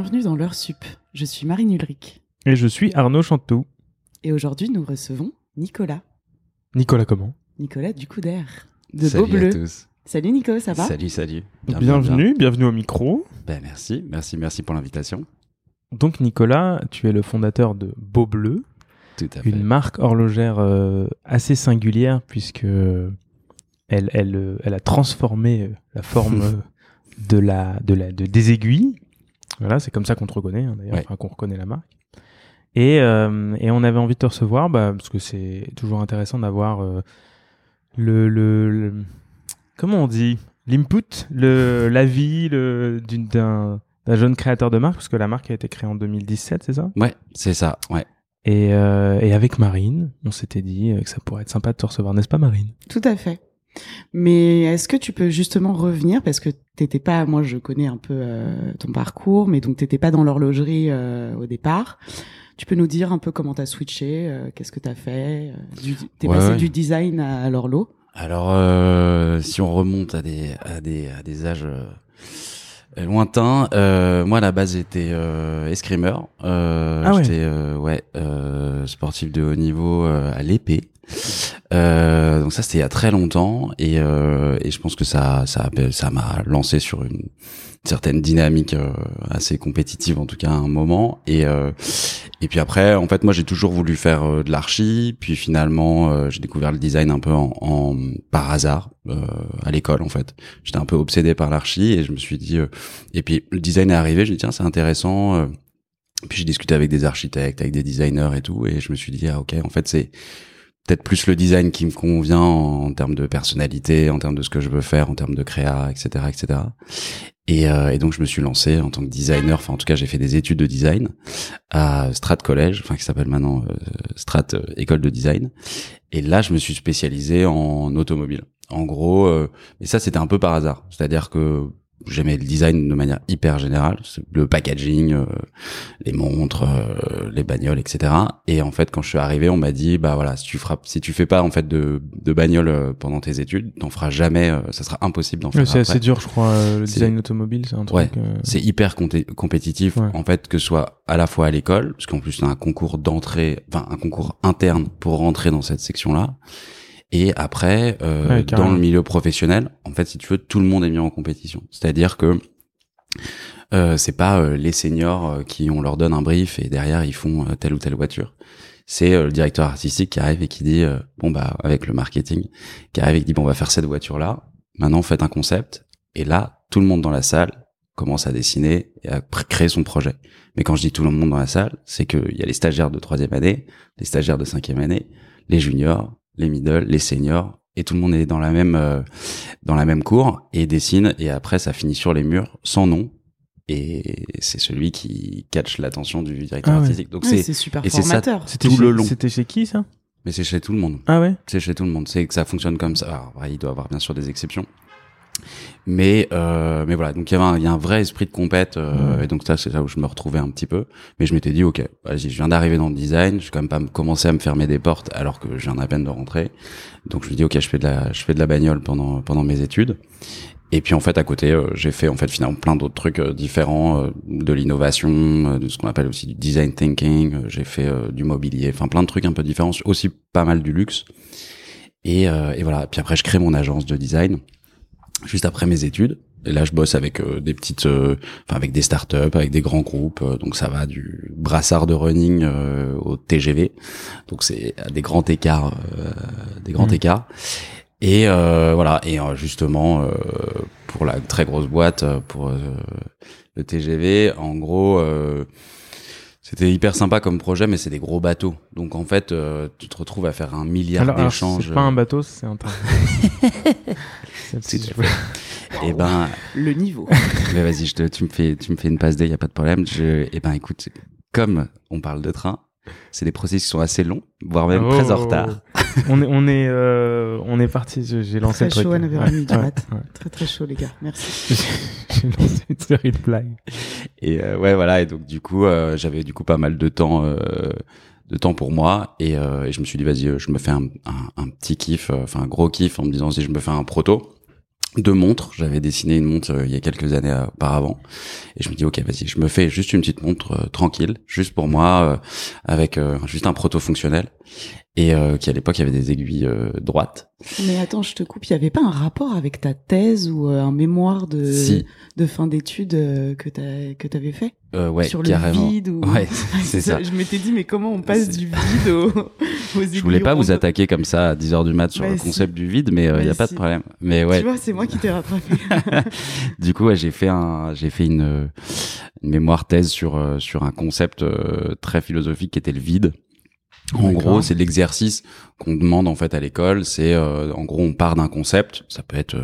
bienvenue dans l'heure sup. Je suis Marine Ulrich. Et je suis Arnaud Chantou. Et aujourd'hui, nous recevons Nicolas. Nicolas comment? Nicolas du coup d'air. De salut Beau Bleu. à tous. Salut Nico, ça va? Salut, salut. Bienvenue, bienvenue au micro. Ben, merci, merci, merci pour l'invitation. Donc Nicolas, tu es le fondateur de Beau Bleu, Tout à fait. une marque horlogère euh, assez singulière puisque elle, elle, euh, elle a transformé euh, la forme euh, de la, de la, de, des aiguilles. Voilà, c'est comme ça qu'on te reconnaît hein, d'ailleurs, Ouais. enfin, qu'on reconnaît la marque. Et, euh, et on avait envie de te recevoir bah, parce que c'est toujours intéressant d'avoir euh, le, le, le- comment on dit l'input, le l'avis le, d'une- d'un jeune créateur de marque parce que la marque a été créée en 2017, c'est ça? Ouais, c'est ça, ouais. et, euh, et avec Marine, on s'était dit que ça pourrait être sympa de te recevoir, n'est-ce pas Marine? Tout à fait. Mais est-ce que tu peux justement revenir parce que t'étais pas, moi je connais un peu euh, ton parcours, mais donc t'étais pas dans l'horlogerie euh, au départ. Tu peux nous dire un peu comment t'as switché, euh, qu'est-ce que t'as fait T'es Ouais, passé ouais. du design à, à l'horlo? Alors, euh, si on remonte à des, à des, à des âges euh, lointains, euh, moi à la base j'étais euh, escrimeur. Euh, Ah ouais. J'étais euh, ouais, euh, sportif de haut niveau euh, à l'épée. Euh, donc ça c'était il y a très longtemps et, euh, et je pense que ça ça ça m'a lancé sur une certaine dynamique euh, assez compétitive en tout cas à un moment. Et euh, et puis après en fait moi j'ai toujours voulu faire de l'archi. Puis finalement j'ai découvert le design un peu en, en par hasard à l'école en fait. J'étais un peu obsédé par l'archi et je me suis dit et puis le design est arrivé. Je me dis tiens c'est intéressant puis j'ai discuté avec des architectes avec des designers et tout. Et je me suis dit ah ok en fait c'est peut-être plus le design qui me convient en, termes de personnalité, en termes de ce que je veux faire, en termes de créa, etc., etc. Et, euh, et donc je me suis lancé en tant que designer. Enfin, en tout cas, j'ai fait des études de design à Strat College, enfin qui s'appelle maintenant euh, Strat euh, École de Design. Et là, je me suis spécialisé en automobile. En gros, euh, et ça c'était un peu par hasard. C'est-à-dire que j'aimais le design de manière hyper générale, C'est le packaging, euh, les montres, euh, les bagnoles, etc. Et en fait, quand je suis arrivé, on m'a dit, bah voilà, si tu frappes, si tu fais pas en fait de, de bagnole euh, pendant tes études, t'en feras jamais, euh, ça sera impossible d'en faire. C'est assez dur, je crois, euh, le C'est- design automobile, c'est un truc. Ouais, euh, C'est hyper compé- compétitif Ouais. en fait que ce soit à la fois à l'école parce qu'en plus a un concours d'entrée, enfin un concours interne pour rentrer dans cette section-là. Et après, euh, Ouais, dans le milieu professionnel, en fait, si tu veux, tout le monde est mis en compétition. C'est-à-dire que euh, c'est pas euh, les seniors euh, qui on leur donne un brief et derrière ils font euh, telle ou telle voiture. C'est le directeur artistique qui arrive et qui dit bon bah avec le marketing qui arrive et qui dit bon on va faire cette voiture là. Maintenant faites un concept et là tout le monde dans la salle commence à dessiner et à créer son projet. Mais quand je dis tout le monde dans la salle, c'est qu'il y a les stagiaires de troisième année, les stagiaires de cinquième année, les juniors, les middle, les seniors, et tout le monde est dans la même euh, dans la même cour et dessine. Et après, ça finit sur les murs sans nom. Et c'est celui qui catch l'attention du directeur Ah ouais. artistique. Donc Ouais, c'est, c'est super et c'est ça- formateur. C'était tout chez- le long. C'était chez qui ça? Mais c'est chez tout le monde. Ah ouais? C'est chez tout le monde. C'est que ça fonctionne comme ça. Alors, il doit y avoir bien sûr des exceptions. Mais euh, mais voilà, donc il y avait un, il y a un vrai esprit de compète euh, Ouais. et donc ça c'est là où je me retrouvais un petit peu. Mais je m'étais dit ok, vas-y, je viens d'arriver dans le design, je vais quand même pas me- commencer à me fermer des portes alors que je viens à peine de rentrer. Donc je me dis ok, je fais de la je fais de la bagnole pendant pendant mes études. Et puis en fait à côté, euh, j'ai fait en fait finalement plein d'autres trucs euh, différents, euh, de l'innovation, de ce qu'on appelle aussi du design thinking. j'ai fait du mobilier, enfin plein de trucs un peu différents, aussi pas mal du luxe. Et, euh, et voilà. Puis après, je crée mon agence de design juste après mes études. Et là, je bosse avec euh, des petites, euh, enfin avec des startups, avec des grands groupes. euh, donc ça va du brassard de running euh, au TGV. Donc c'est à des grands écarts, euh, des grands Mhm. écarts. Et euh, voilà. Et euh, justement, euh, pour la très grosse boîte, euh, pour euh, le TGV, en gros. euh, c'était hyper sympa comme projet, mais c'est des gros bateaux. Donc en fait, euh, tu te retrouves à faire un milliard d'échanges. c'est pas un bateau, c'est un train. C'est- Et ben, Le niveau. mais vas-y, je te, tu me fais, tu me fais une passe D, y a pas de problème. Je, et ben, écoute, comme on parle de train, c'est des processus qui sont assez longs, voire même très en Oh. retard. on est, on est, euh, on est parti. J'ai lancé Très le truc. chaud à 9h30 du Ouais, mat. ouais. Très très chaud les gars. Merci. J'ai lancé une série de blagues. Et euh, ouais, voilà. Et donc du coup, euh, j'avais du coup pas mal de temps, euh, de temps pour moi. Et, euh, et je me suis dit, vas-y, je me fais un, un, un petit kiff, euh, enfin un gros kiff, en me disant si je me fais un proto. Deux montres. J'avais dessiné une montre euh, il y a quelques années euh, auparavant, et je me dis ok, vas-y, je me fais juste une petite montre euh, tranquille, juste pour moi, avec juste un proto fonctionnel, et qui à l'époque il y avait des aiguilles droites. Mais attends, je te coupe. Il y avait pas un rapport avec ta thèse ou un mémoire de de fin d'études que t'as que t'avais fait? Euh, ouais, sur carrément. le vide ou... Ouais, c'est ça. Je m'étais dit mais comment on passe du vide au, aux Je voulais pas vous attaquer comme ça à 10 heures du mat sur le concept du vide, mais il euh, y a pas de problème. Mais ouais. Tu vois, c'est moi qui t'ai rattrapé. du coup, ouais, j'ai fait un, j'ai fait une, une, mémoire thèse sur euh, sur un concept euh, très philosophique qui était le vide. En gros, c'est l'exercice qu'on demande en fait à l'école. C'est en gros, on part d'un concept. Ça peut être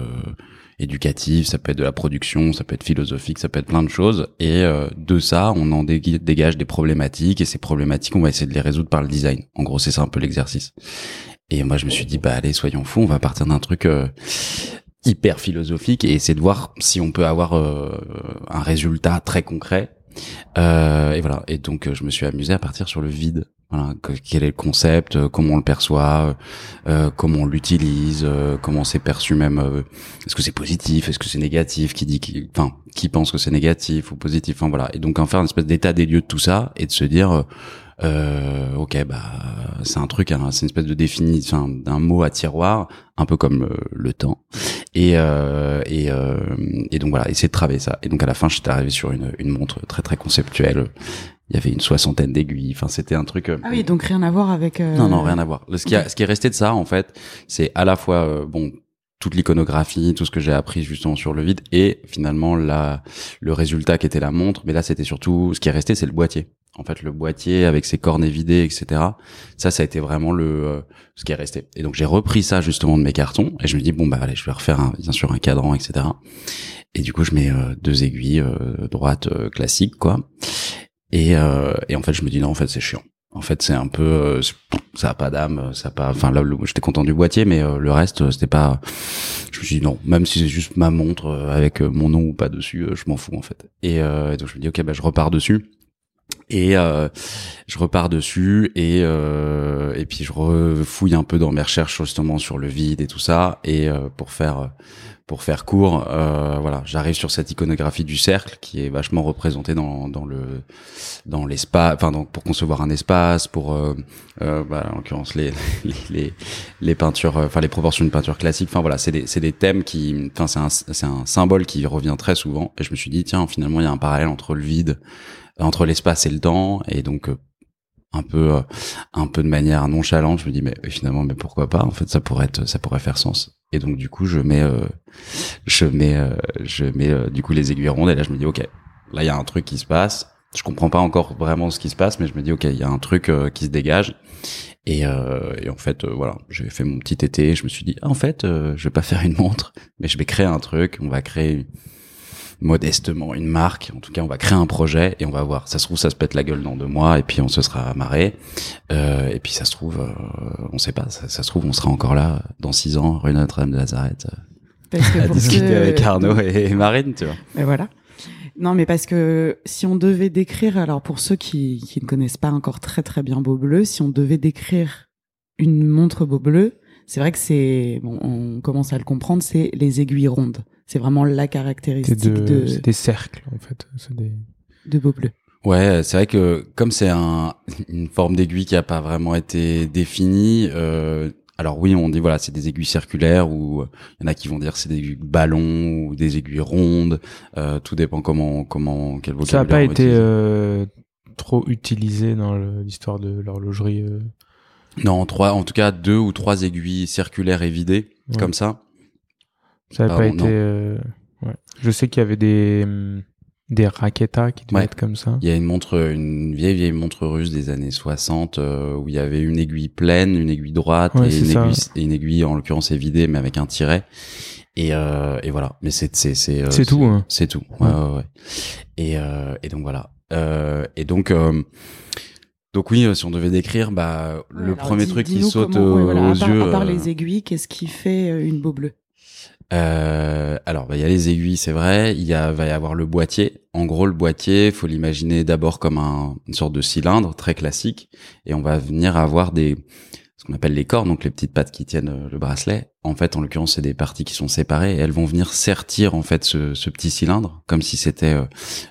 éducatif, ça peut être de la production, ça peut être philosophique, ça peut être plein de choses. Et euh, de ça, on en dégage des problématiques et ces problématiques, on va essayer de les résoudre par le design. En gros, c'est ça un peu l'exercice. Et moi, je me suis dit, bah allez, soyons fous, on va partir d'un truc euh, hyper philosophique et essayer de voir si on peut avoir euh, un résultat très concret. et voilà. Et donc, je me suis amusé à partir sur le vide. Voilà, quel est le concept, euh, comment on le perçoit, euh, comment on l'utilise, euh, comment c'est perçu même. est-ce que c'est positif, est-ce que c'est négatif, qui dit, qui, enfin, qui pense que c'est négatif ou positif. Enfin voilà. Et donc en faire une espèce d'état des lieux de tout ça et de se dire, ok, bah c'est un truc, hein, c'est une espèce de définition d'un mot à tiroir, un peu comme le, temps. Et et et donc voilà, essayer de travailler ça. Et donc à la fin, j'étais arrivé sur une, une montre très très conceptuelle il y avait une soixantaine d'aiguilles. Enfin, c'était un truc. Euh, ah oui, donc rien à voir avec. Euh... Non, non, rien à voir. Ce qui, a, ce qui est resté de ça, en fait, c'est à la fois euh, bon toute l'iconographie, tout ce que j'ai appris justement sur le vide, et finalement la le résultat qui était la montre. Mais là, c'était surtout ce qui est resté, c'est le boîtier. En fait, le boîtier avec ses cornets vidés, etc. Ça, ça a été vraiment le ce qui est resté. Et donc j'ai repris ça justement de mes cartons, et je me dis bon bah allez, je vais refaire un, bien sûr un cadran, etc. Et du coup, je mets deux aiguilles droites classiques, quoi. Et, euh, et en fait, je me dis non, en fait, c'est chiant. En fait, c'est un peu, euh, ça a pas d'âme, ça a pas. Enfin là, j'étais content du boîtier, mais euh, le reste, c'était pas. Je me suis dit non, même si c'est juste ma montre avec mon nom ou pas dessus, je m'en fous en fait. Et, donc je me dis ok, bah je repars dessus. Et je repars dessus et et puis je refouille un peu dans mes recherches justement sur le vide et tout ça et pour faire pour faire court, euh, voilà, j'arrive sur cette iconographie du cercle qui est vachement représentée dans, dans le dans l'espace, enfin donc pour concevoir un espace, pour euh, euh, bah, en l'occurrence les, les, les les peintures, enfin les proportions de peinture classique, enfin voilà, c'est des c'est des thèmes qui, enfin c'est un c'est un symbole qui revient très souvent. Et je me suis dit tiens finalement il y a un parallèle entre le vide, entre l'espace et le temps. Et donc un peu un peu de manière nonchalante je me dis mais finalement mais pourquoi pas? En fait ça pourrait être ça pourrait faire sens et donc du coup, je mets, euh, je mets, euh, je mets euh, du coup les aiguilles rondes. Et là, je me dis, ok, là il y a un truc qui se passe. Je comprends pas encore vraiment ce qui se passe, mais je me dis, ok, il y a un truc qui se dégage. Et, et en fait, voilà, j'ai fait mon petit été. Je me suis dit, ah, en fait, je vais pas faire une montre, mais je vais créer un truc. On va créer modestement une marque. En tout cas, on va créer un projet et on va voir. Ça se trouve, ça se pète la gueule dans deux mois et puis on se sera marré. Euh, et puis ça se trouve, euh, on sait pas. Ça, se trouve, on sera encore là dans six ans, rue Notre-Dame de Nazareth, parce que à discuter avec Arnaud et Marine, tu vois. Mais voilà. Non, mais parce que si on devait décrire, alors pour ceux qui, qui ne connaissent pas encore très très bien Beau Bleu, si on devait décrire une montre Beau Bleu, c'est vrai que c'est, bon, on commence à le comprendre, c'est les aiguilles rondes. C'est vraiment la caractéristique de, des cercles en fait, des... de beau bleu. Ouais, c'est vrai que comme c'est un, une forme d'aiguille qui a pas vraiment été définie, euh, alors oui, on dit voilà, c'est des aiguilles circulaires ou il y en a qui vont dire c'est des aiguilles ballons ou des aiguilles rondes. Euh, tout dépend comment comment quel vocabulaire. Ça n'a pas été euh, trop utilisé dans l'histoire de l'horlogerie. Euh. Non, trois, en tout cas deux ou trois aiguilles circulaires et vidées comme ça. Ça n'a pas été. Euh, ouais. Je sais qu'il y avait des hum, des raquetas qui devaient être comme ça. Il y a une montre, une vieille vieille montre russe des années 60 euh, où il y avait une aiguille pleine, une aiguille droite et, une aiguille, et, une aiguille, en l'occurrence évidée mais avec un tiret. Et, euh, et voilà. Mais c'est c'est c'est euh, c'est tout. Hein. C'est tout. Ouais, ouais, ouais. Et euh, et donc voilà. et donc donc oui, si on devait décrire, bah le premier truc qui saute aux yeux. À part les aiguilles, qu'est-ce qui fait une beau bleue? Euh, alors, bah, il y a les aiguilles, c'est vrai. Il y a, va y avoir le boîtier. En gros, le boîtier, faut l'imaginer d'abord comme un, une sorte de cylindre très classique, et on va venir avoir des ce qu'on appelle les cornes, donc les petites pattes qui tiennent euh, le bracelet. En fait, en l'occurrence, c'est des parties qui sont séparées et elles vont venir sertir en fait ce, petit cylindre comme si c'était euh,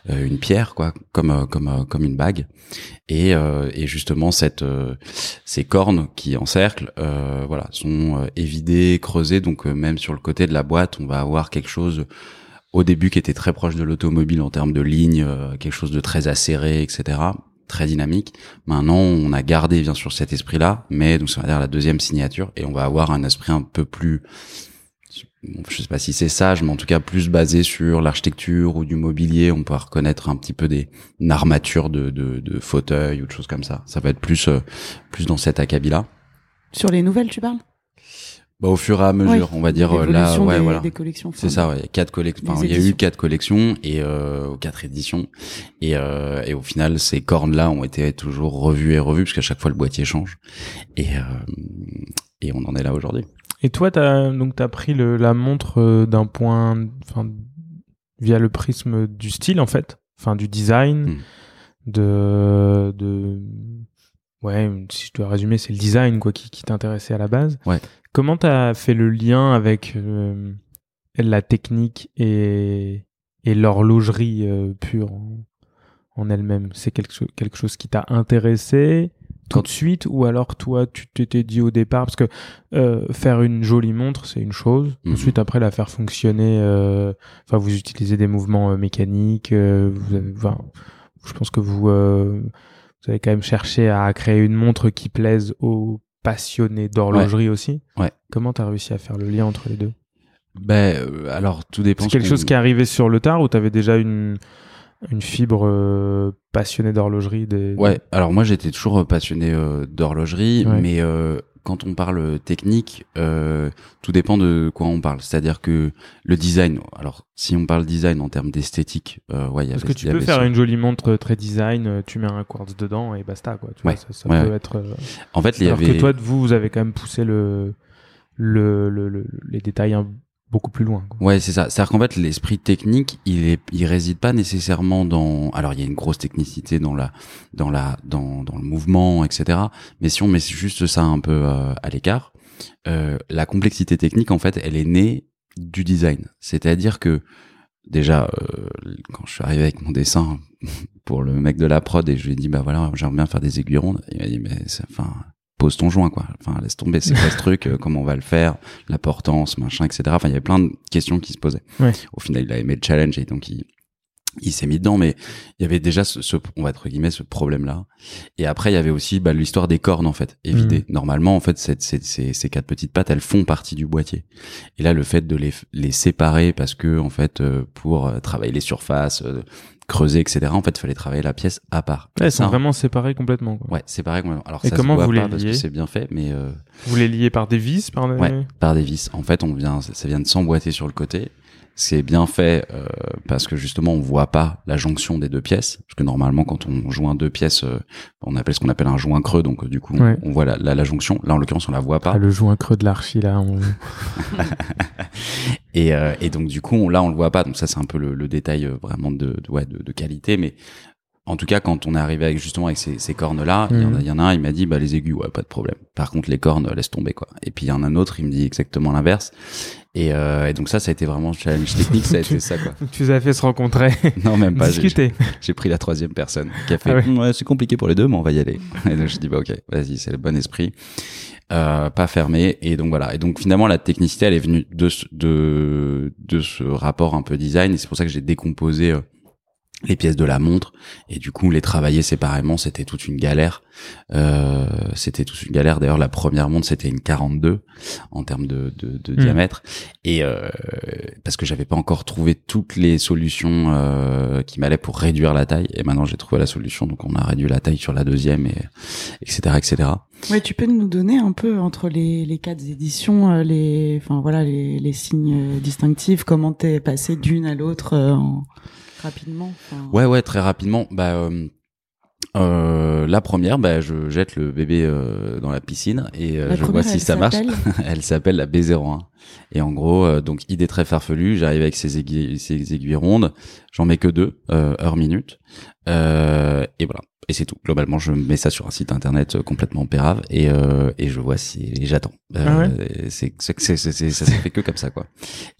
euh, une pierre, quoi, comme comme comme une bague. Et, et justement, cette ces cornes qui encerclent, voilà, sont évidées, creusées. Donc même sur le côté de la boîte, on va avoir quelque chose au début qui était très proche de l'automobile en termes de lignes, quelque chose de très acéré, etc très dynamique. Maintenant, on a gardé bien sûr cet esprit-là, mais donc ça va dire la deuxième signature et on va avoir un esprit un peu plus je sais pas si c'est sage, mais en tout cas plus basé sur l'architecture ou du mobilier. On peut reconnaître un petit peu des armatures de, de, de fauteuils ou de choses comme ça. Ça va être plus euh, plus dans cet acabit-là. Sur les nouvelles, tu parles? Bah, au fur et à mesure, on va dire euh, là, ouais, des, voilà. Des collections. C'est ça, ouais. Quatre collections. Enfin, il y a eu quatre collections et euh, quatre éditions. Et, euh, et au final, ces cornes-là ont été toujours revues et revues parce qu'à chaque fois le boîtier change. Et euh, et on en est là aujourd'hui. Et toi, t'as donc t'as pris le, la montre euh, d'un point, enfin via le prisme du style en fait, enfin du design, hmm. de de ouais, si je dois résumer, c'est le design quoi qui, qui t'intéressait à la base. Ouais. Comment tu as fait le lien avec euh, la technique et, et l'horlogerie euh, pure en, elle-même? C'est quelque, quelque chose qui t'a intéressé tout de suite ou alors toi tu t'étais dit au départ? Parce que euh, faire une jolie montre c'est une chose. Mhm. ensuite après la faire fonctionner enfin vous utilisez des mouvements mécaniques vous avez, je pense que vous vous avez quand même cherché à créer une montre qui plaise aux passionné d'horlogerie aussi. Ouais. Comment tu as réussi à faire le lien entre les deux Ben euh, alors tout dépend. C'est quelque chose qui est arrivé sur le tard ou tu avais déjà une une fibre euh, passionnée d'horlogerie des... Ouais, alors moi j'étais toujours euh, passionné d'horlogerie, mais quand on parle technique, euh, tout dépend de quoi on parle. C'est-à-dire que le design, alors si on parle design en termes d'esthétique, euh, ouais, parce que tu peux faire une jolie montre très design, euh, tu mets un quartz dedans et basta quoi. Tu ouais. vois, ça, peut être. Euh, en fait, y alors avait. que toi, vous, vous avez quand même poussé le, le, le, les détails un beaucoup plus loin. Ouais, c'est ça. C'est-à-dire qu'en fait, l'esprit technique, il est, il réside pas nécessairement dans. Alors, il y a une grosse technicité dans la, dans la, dans, dans le mouvement, etc. Mais si on met juste ça un peu euh, à l'écart, euh, la complexité technique, en fait, elle est née du design. C'est-à-dire que déjà, euh, quand je suis arrivé avec mon dessin pour le mec de la prod et je lui ai dit bah voilà, j'aimerais bien faire des aiguilles rondes, il m'a dit mais enfin pose ton joint quoi enfin laisse tomber c'est quoi ce truc euh, comment on va le faire la portance machin etc enfin il y avait plein de questions qui se posaient ouais. au final il a aimé le challenge et donc il il s'est mis dedans, mais il y avait déjà ce, ce, on va entre guillemets, ce problème-là. Et après, il y avait aussi bah, l'histoire des cornes en fait, évidées. Mmh. Normalement, en fait, ces, ces, ces, quatre petites pattes, elles font partie du boîtier. Et là, le fait de les, les séparer, parce que en fait, euh, pour euh, travailler les surfaces, creuser, etc. En fait, il fallait travailler la pièce à part. Elles sont vraiment séparées complètement. Quoi. Ouais, séparées complètement. Alors Et ça comment se voit vous les pas parce que liez c'est bien fait, mais euh... vous les liez par des vis, par des... ouais, par des vis. En fait, on vient, ça vient de s'emboîter sur le côté. C'est bien fait euh, parce que justement on voit pas la jonction des deux pièces parce que normalement quand on joint deux pièces euh, on appelle ce qu'on appelle un joint creux donc du coup ouais. on, voit la, la, la, jonction là en l'occurrence on la voit pas ah, le joint creux de l'archi là on... et, euh, et donc du coup on, là on le voit pas donc ça c'est un peu le, le détail euh, vraiment de, de, ouais, de, de qualité mais en tout cas, quand on est arrivé avec justement avec ces, ces cornes-là, il Mhm. y, y, en a un, il m'a dit bah les aigus, ouais, pas de problème. Par contre, les cornes, laisse tomber quoi. Et puis il y en a un autre, il me dit exactement l'inverse. Et, euh, et donc ça, ça a été vraiment le challenge technique, ça a été ça quoi. tu les as fait se rencontrer, Non, même pas. j'ai- discuter. J'ai pris la troisième personne qui a fait Ah ouais. Hum, ouais, c'est compliqué pour les deux, mais on va y aller. Et donc je dis bah ok, vas-y, c'est le bon esprit. Euh, pas fermé et donc voilà et donc finalement la technicité elle est venue de ce, de de ce rapport un peu design et c'est pour ça que j'ai décomposé euh, les pièces de la montre. Et du coup les travailler séparément c'était toute une galère. Euh, c'était toute une galère. D'ailleurs la première montre c'était une 42 en termes de, de, de Mm. diamètre. Et euh, parce que j'avais pas encore trouvé toutes les solutions euh, qui m'allaient pour réduire la taille. Et maintenant j'ai trouvé la solution. Donc on a réduit la taille sur la deuxième et etc etc Ouais, tu peux nous donner un peu entre les, les quatre éditions, les, enfin voilà, les, les signes distinctifs, comment t'es passé d'une à l'autre euh, en- rapidement. enfin. Ouais, ouais, très rapidement. Bah, euh, euh, la première, bah, je jette le bébé euh, dans la piscine et euh, La je vois si ça marche. Elle s'appelle la B01. Et en gros, euh, donc idée très farfelue, j'arrive avec ces aiguilles, ces aiguilles rondes, j'en mets que deux, euh, heure minute, euh, et voilà. Et c'est tout. Globalement, je mets ça sur un site internet euh, complètement pérave et euh, et je vois si et j'attends. Euh, Ah ouais c'est c'est c'est c'est c'est- ça s'est fait que comme ça quoi.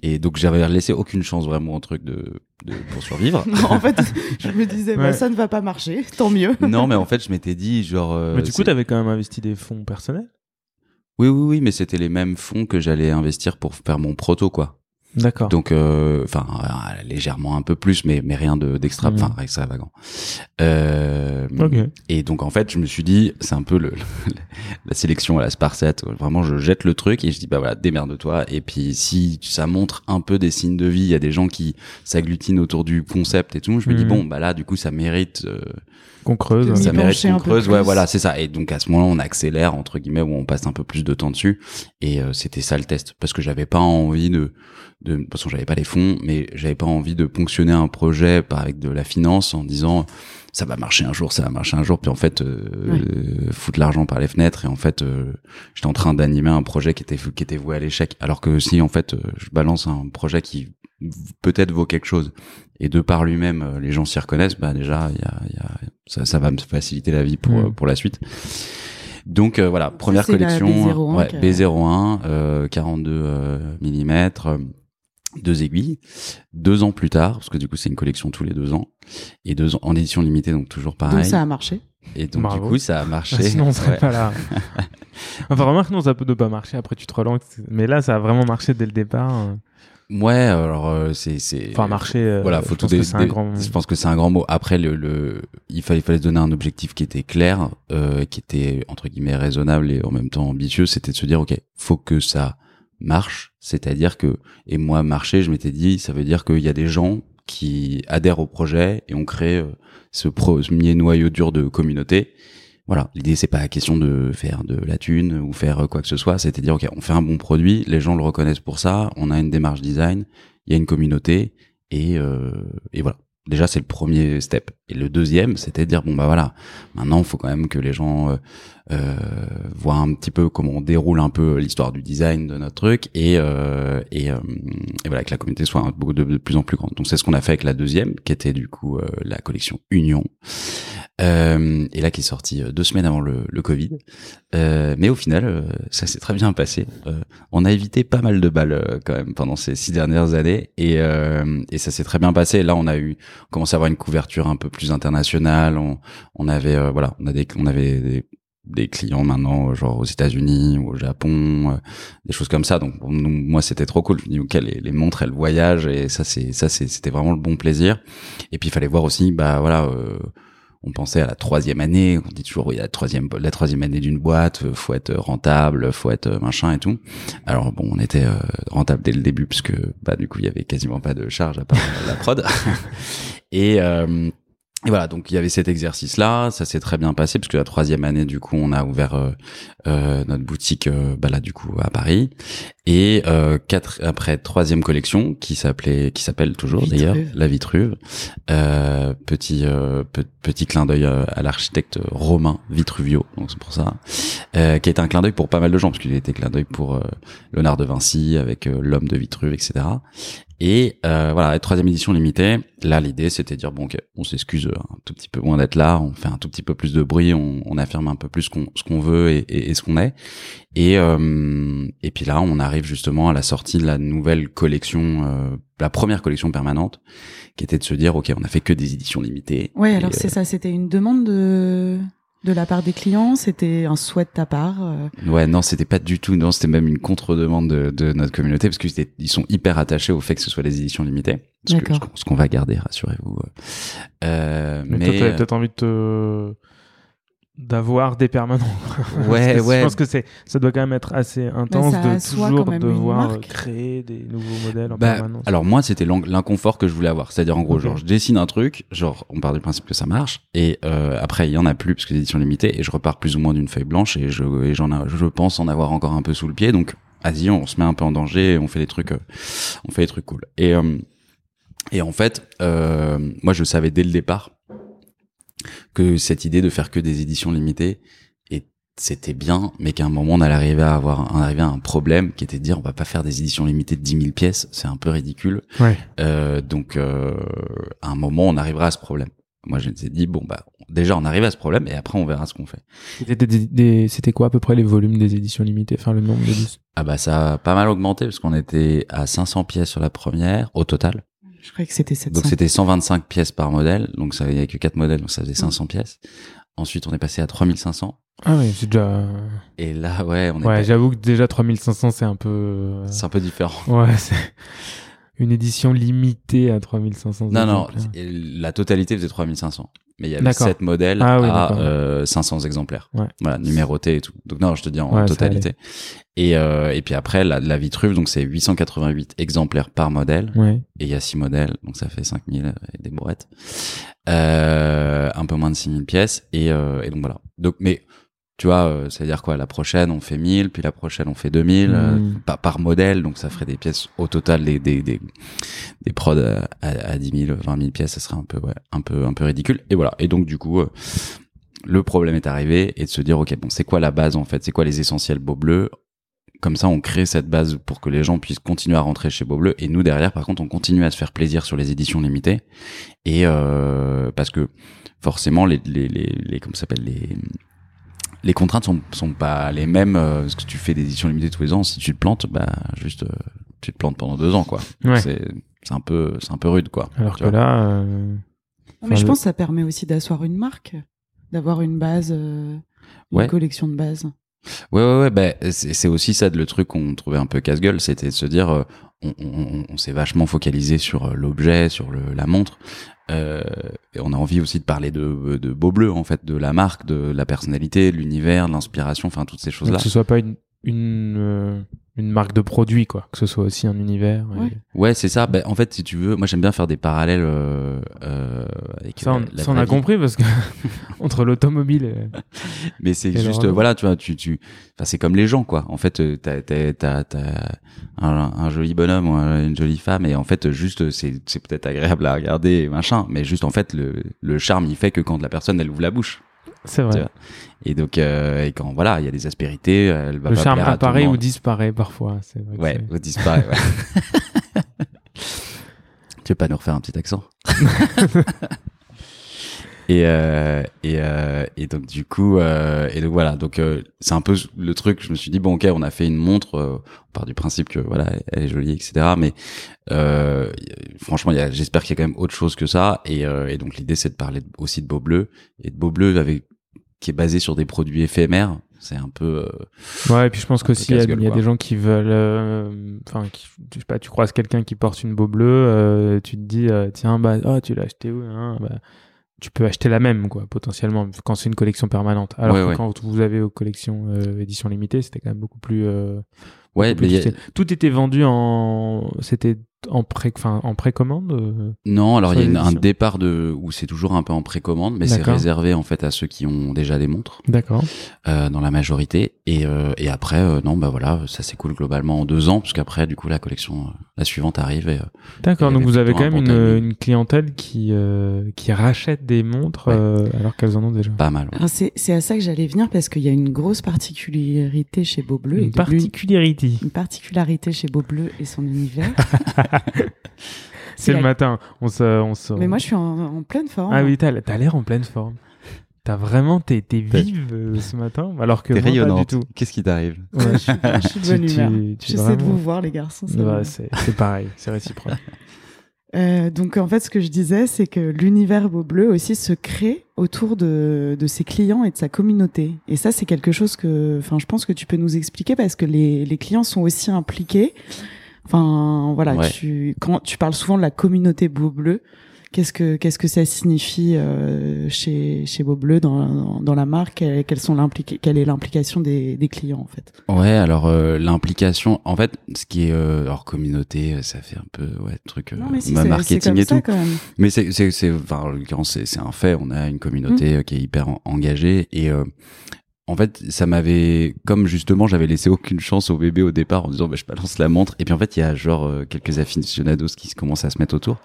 Et donc j'avais laissé aucune chance vraiment au truc de, de pour survivre. Non, en fait, je me disais, bah, ça ne va pas marcher, tant mieux. non, mais en fait, je m'étais dit genre. euh, Mais du coup, t'avais quand même investi des fonds personnels? Oui, oui, oui, mais c'était les mêmes fonds que j'allais investir pour faire mon proto quoi. D'accord. Donc, euh, enfin, euh, légèrement un peu plus, mais mais rien de d'extra, Mhm. enfin extravagant. Euh, Ok. Et donc en fait, je me suis dit, c'est un peu le, la sélection à la Sparset. Vraiment, je jette le truc et je dis bah voilà, démerde-toi. Et puis si ça montre un peu des signes de vie, il y a des gens qui s'agglutinent autour du concept et tout. Je me dis Mhm. bon bah là, du coup, ça mérite. euh, Qu'on creuse. Ça mérite qu'on creuse. Ouais, voilà, c'est ça. Et donc à ce moment-là, on accélère entre guillemets où on passe un peu plus de temps dessus. Et euh, c'était ça le test parce que j'avais pas envie de, de parce que j'avais pas les fonds, mais j'avais pas envie de ponctionner un projet par avec de la finance en disant ça va marcher un jour, ça va marcher un jour, puis en fait euh, Ouais. euh, foutre l'argent par les fenêtres et en fait euh, j'étais en train d'animer un projet qui était qui était voué à l'échec. Alors que si en fait euh, je balance un projet qui peut-être vaut quelque chose et de par lui-même euh, les gens s'y reconnaissent bah déjà il y a, y a ça, ça va me faciliter la vie pour Mm. pour la suite donc euh, voilà première collection B01 ouais, qui a- B01 euh, 42 euh, mm deux aiguilles deux ans plus tard parce que du coup c'est une collection tous les deux ans et deux ans en édition limitée donc toujours pareil Donc ça a marché. et donc Bravo. du coup ça a marché Ah, sinon, on serait Ouais. pas là. enfin, remarque, non, ça peut ne pas marcher. Après, tu te relances. Mais là, ça a vraiment marché dès le départ. Euh. ouais alors euh, c'est c'est Enfin, marché. euh, voilà, je faut tout pense que grand. Je pense que c'est un grand mot. Après, le, le il fallait, il fallait donner un objectif qui était clair, euh, qui était entre guillemets raisonnable et en même temps ambitieux. C'était de se dire, ok, faut que ça marche. C'est-à-dire que et moi marcher, je m'étais dit, ça veut dire qu'il y a des gens qui adhèrent au projet et on crée euh, ce premier noyau dur de communauté. Voilà, l'idée c'est pas la question de faire de la thune ou faire euh, quoi que ce soit, c'était dire ok, on fait un bon produit, les gens le reconnaissent pour ça, on a une démarche design, il y a une communauté et euh, et voilà. Déjà c'est le premier step. Et le deuxième, c'était de dire bon bah voilà, maintenant il faut quand même que les gens euh, euh, voient un petit peu comment on déroule un peu l'histoire du design de notre truc et euh, et, et voilà que la communauté soit de, de plus en plus grande. Donc c'est ce qu'on a fait avec la deuxième, qui était du coup la collection Union. Euh, et là qui est sorti euh, deux semaines avant le, Covid. Euh, mais au final, ça s'est très bien passé. On a évité pas mal de balles quand même pendant ces six dernières années, et, ça s'est très bien passé. Là, on a eu on commençait à avoir une couverture un peu plus internationale. On, avait voilà, on des, avait des, clients maintenant, genre aux États-Unis ou au Japon, des choses comme ça. Donc moi, c'était trop cool. Je me dis ok, les, montres, elles voyagent, et ça, c'est ça, c'était vraiment le bon plaisir. Et puis il fallait voir aussi, bah voilà. On pensait à la troisième année, on dit toujours oui la troisième la troisième année d'une boîte, euh, faut être rentable, faut être euh, machin et tout. Alors bon, on était euh, rentable dès le début puisque bah du coup il y avait quasiment pas de charge à part la prod. et euh, et voilà, donc il y avait cet exercice-là, ça s'est très bien passé parce que la troisième année, du coup, on a ouvert euh, euh, notre boutique, euh, bah là, du coup, à Paris. Et euh, quatre après troisième collection qui s'appelait, qui s'appelle toujours d'ailleurs, la Vitruve. Euh, petit euh, pe- petit clin d'œil euh, à l'architecte romain Vitruvio, donc c'est pour ça, euh, qui a été un clin d'œil pour pas mal de gens parce qu'il a été clin d'œil pour euh, Léonard de Vinci avec l'homme de Vitruve, etc. Et euh, voilà, la troisième édition limitée. Là, l'idée, c'était de dire bon, ok, on s'excuse un tout petit peu moins d'être là, on fait un tout petit peu plus de bruit, on, on affirme un peu plus ce qu'on ce qu'on veut et, et, et ce qu'on est. Et euh, et puis là, on arrive justement à la sortie de la nouvelle collection, euh, la première collection permanente, qui était de se dire ok, on a fait que des éditions limitées. Ouais, Et, alors euh, c'est ça, c'était une demande de de la part des clients, c'était un souhait de ta part. euh, Ouais, non, c'était pas du tout. Non, c'était même une contre-demande de, de notre communauté parce qu'ils ils sont hyper attachés au fait que ce soit des éditions limitées. Ce D'accord. Ce qu'on va garder, rassurez-vous. Euh, Mais, mais toi, t'avais euh, peut-être envie de te d'avoir des permanents. Ouais, Parce que ouais. Je pense que c'est, ça doit quand même être assez intense de toujours devoir marque. créer des nouveaux modèles en Bah, permanence. alors moi, c'était l'in- l'inconfort que je voulais avoir. C'est-à-dire en gros, genre, je dessine un truc, genre, on part du principe que ça marche, et euh, après, il y en a plus parce que c'est éditions limitées, et je repars plus ou moins d'une feuille blanche, et je, et j'en ai, je pense en avoir encore un peu sous le pied, donc vas-y, on se met un peu en danger, et on fait des trucs, euh, on fait des trucs cool. Et euh, et en fait, euh, moi, je savais dès le départ que cette idée de faire que des éditions limitées est c'était bien, mais qu'à un moment on allait arriver à avoir on arrivait à un problème qui était de dire on va pas faire des éditions limitées de 10 000 pièces, c'est un peu ridicule. Ouais. Euh, donc euh, à un moment on arrivera à ce problème. Moi je me suis dit bon bah déjà on arrive à ce problème et après on verra ce qu'on fait. C'était quoi à peu près les volumes des éditions limitées, enfin le nombre de disques? Ah bah ça a pas mal augmenté parce qu'on était à 500 pièces sur la première au total. Je croyais que c'était 700. Donc c'était 125 pièces par modèle, donc ça il y avait que quatre modèles donc ça faisait 500 pièces. Ensuite on est passé à 3500 Ah oui, c'est déjà. et là ouais on est Ouais, pas- j'avoue que déjà 3500, c'est un peu. euh, c'est un peu différent. Ouais, c'est une édition limitée à 3500. Non, non, exemplaires. et la totalité faisait 3500. Mais il y avait D'accord. 7 modèles Ah oui, à euh, 500 exemplaires. Ouais. Voilà, numérotés et tout. Donc non, je te dis en Ouais, totalité. Et, euh, et puis après, la, la Vitruve, donc c'est 888 exemplaires par modèle. Ouais. Et il y a 6 modèles, donc ça fait 5000 et des bourrettes. Euh, un peu moins de 6000 pièces. Et, euh, et donc voilà. Donc, mais tu vois, euh, ça veut dire quoi La prochaine, on fait 1000, puis la prochaine, on fait 2000 euh, Mm. par, par modèle. Donc ça ferait des pièces au total, des, des, des, des prods à, à, à 10 000, 20 000 pièces. Ça serait un peu, ouais, un peu, un peu ridicule. Et voilà. Et donc du coup, euh, le problème est arrivé et de se dire, ok, bon, c'est quoi la base en fait? C'est quoi les essentiels beaux bleus? Comme ça, on crée cette base pour que les gens puissent continuer à rentrer chez Beaubleu. Et nous, derrière, par contre, on continue à se faire plaisir sur les éditions limitées. Et euh, parce que forcément, les, les, les, les comment s'appelle les les contraintes sont sont pas les mêmes. euh, Parce que tu fais des éditions limitées tous les ans. Si tu te plantes, bah juste euh, tu te plantes pendant deux ans, quoi. Ouais. C'est un peu c'est un peu rude, quoi. Alors que vois. là. euh, Enfin, mais je pense que ça permet aussi d'asseoir une marque, d'avoir une base, euh, une Ouais. collection de bases. Ouais, ouais, ouais. Ben, c'est aussi ça le truc qu'on trouvait un peu casse-gueule, c'était de se dire, euh, on, on, on- on s'est vachement focalisé sur l'objet, sur le, la montre, euh, et on a envie aussi de parler de, de Beau Bleu, en fait, de la marque, de la personnalité, de l'univers, de l'inspiration, enfin toutes ces choses-là. que ce soit pas une, une, euh, une marque de produit, quoi. Que ce soit aussi un univers. et- Ouais. Ouais, c'est ça. Ben, en fait, si tu veux, moi j'aime bien faire des parallèles euh, euh, avec Ça, on, la- la ça, on a compris parce que entre l'automobile. et- Mais c'est juste, euh, voilà, tu vois, tu, tu, enfin, c'est comme les gens, quoi. En fait, t'as, t'as, t'as, un, un joli bonhomme ou un- une jolie femme, et en fait, juste, c'est, c'est peut-être agréable à regarder, machin, mais juste, en fait, le, le charme, il fait que quand la personne, elle ouvre la bouche. C'est vrai. Et donc, euh, et quand, voilà, il y a des aspérités, elle va Le pas charme plaire à tout le apparaît ou disparaît parfois. C'est vrai. que Ouais, ou disparaît, ouais. tu veux pas nous refaire un petit accent? Et, euh, et, euh, et donc du coup euh, et donc voilà donc euh, c'est un peu le truc je me suis dit bon ok on a fait une montre euh, on part du principe que voilà elle est jolie etc mais euh, franchement j'espère qu'il y a quand même autre chose que ça et, euh, et donc l'idée c'est de parler aussi de Beau Bleu et de Beau Bleu avec qui est basé sur des produits éphémères c'est un peu euh, Ouais, et puis je pense qu'aussi, il y a, y des gens qui veulent. euh, Enfin, qui je sais pas, tu croises quelqu'un qui porte une beau bleue, euh, tu te dis, euh, tiens, bah, oh, tu l'as acheté où hein bah, Tu peux acheter la même, quoi, potentiellement, quand c'est une collection permanente. Alors Ouais, que ouais. quand vous avez aux collections euh, édition limitée, c'était quand même beaucoup plus. euh, ouais beaucoup plus a-. Tout était vendu en. C'était en pré, enfin, en précommande. euh, Non, alors il y a une- un départ de où c'est toujours un peu en précommande, mais c'est D'accord. réservé en fait à ceux qui ont déjà des montres D'accord. euh, dans la majorité. Et, euh, et après, euh, non, bah voilà, ça s'écoule globalement en deux ans, parce qu'après, du coup, la collection, la suivante arrive. Et, euh, D'accord. Donc vous avez quand même une, clientèle qui euh, qui rachète des montres Ouais. euh, alors qu'elles en ont déjà. pas mal. ouais. C'est c'est à ça que j'allais venir parce qu'il y a une grosse particularité chez Beau Bleu et Une particularité. une particularité chez Beau Bleu et son univers. C'est le la- matin. On se, on se... Mais moi, je suis en, en pleine forme. Ah oui, t'as t'as l'air en pleine forme. T'as vraiment, t'es vive euh, ce matin, alors que T'es moi, pas du rayonnante. tout. Qu'est-ce qui t'arrive Ouais, je suis- Je suis de bonne humeur. J'essaie de vraiment- vous voir, les garçons. Ouais, c'est pareil, c'est réciproque. Euh, donc en fait, ce que je disais, c'est que l'univers Beau Bleu aussi se crée autour de, de ses clients et de sa communauté. Et ça, c'est quelque chose que, enfin, je pense que tu peux nous expliquer parce que les, les clients sont aussi impliqués. Enfin, voilà, Ouais. tu, quand tu parles souvent de la communauté Beau Bleu, qu'est-ce que qu'est-ce que ça signifie euh, chez chez Beau Bleu dans, dans la marque? Quelles quelles sont Quelle est l'implication des, des clients en fait? Ouais, alors euh, l'implication, en fait, ce qui est euh, alors communauté, euh, ça fait un peu ouais truc euh, Non, mais si, c'est marketing et ça tout. quand même. Mais c'est c'est c'est enfin en l'occurrence c'est c'est un fait. On a une communauté Mm. euh, qui est hyper en- engagée et euh, en fait ça m'avait comme justement j'avais laissé aucune chance au bébé au départ en disant bah, je balance la montre. Et puis en fait il y a genre euh, quelques aficionados qui commencent à se mettre autour.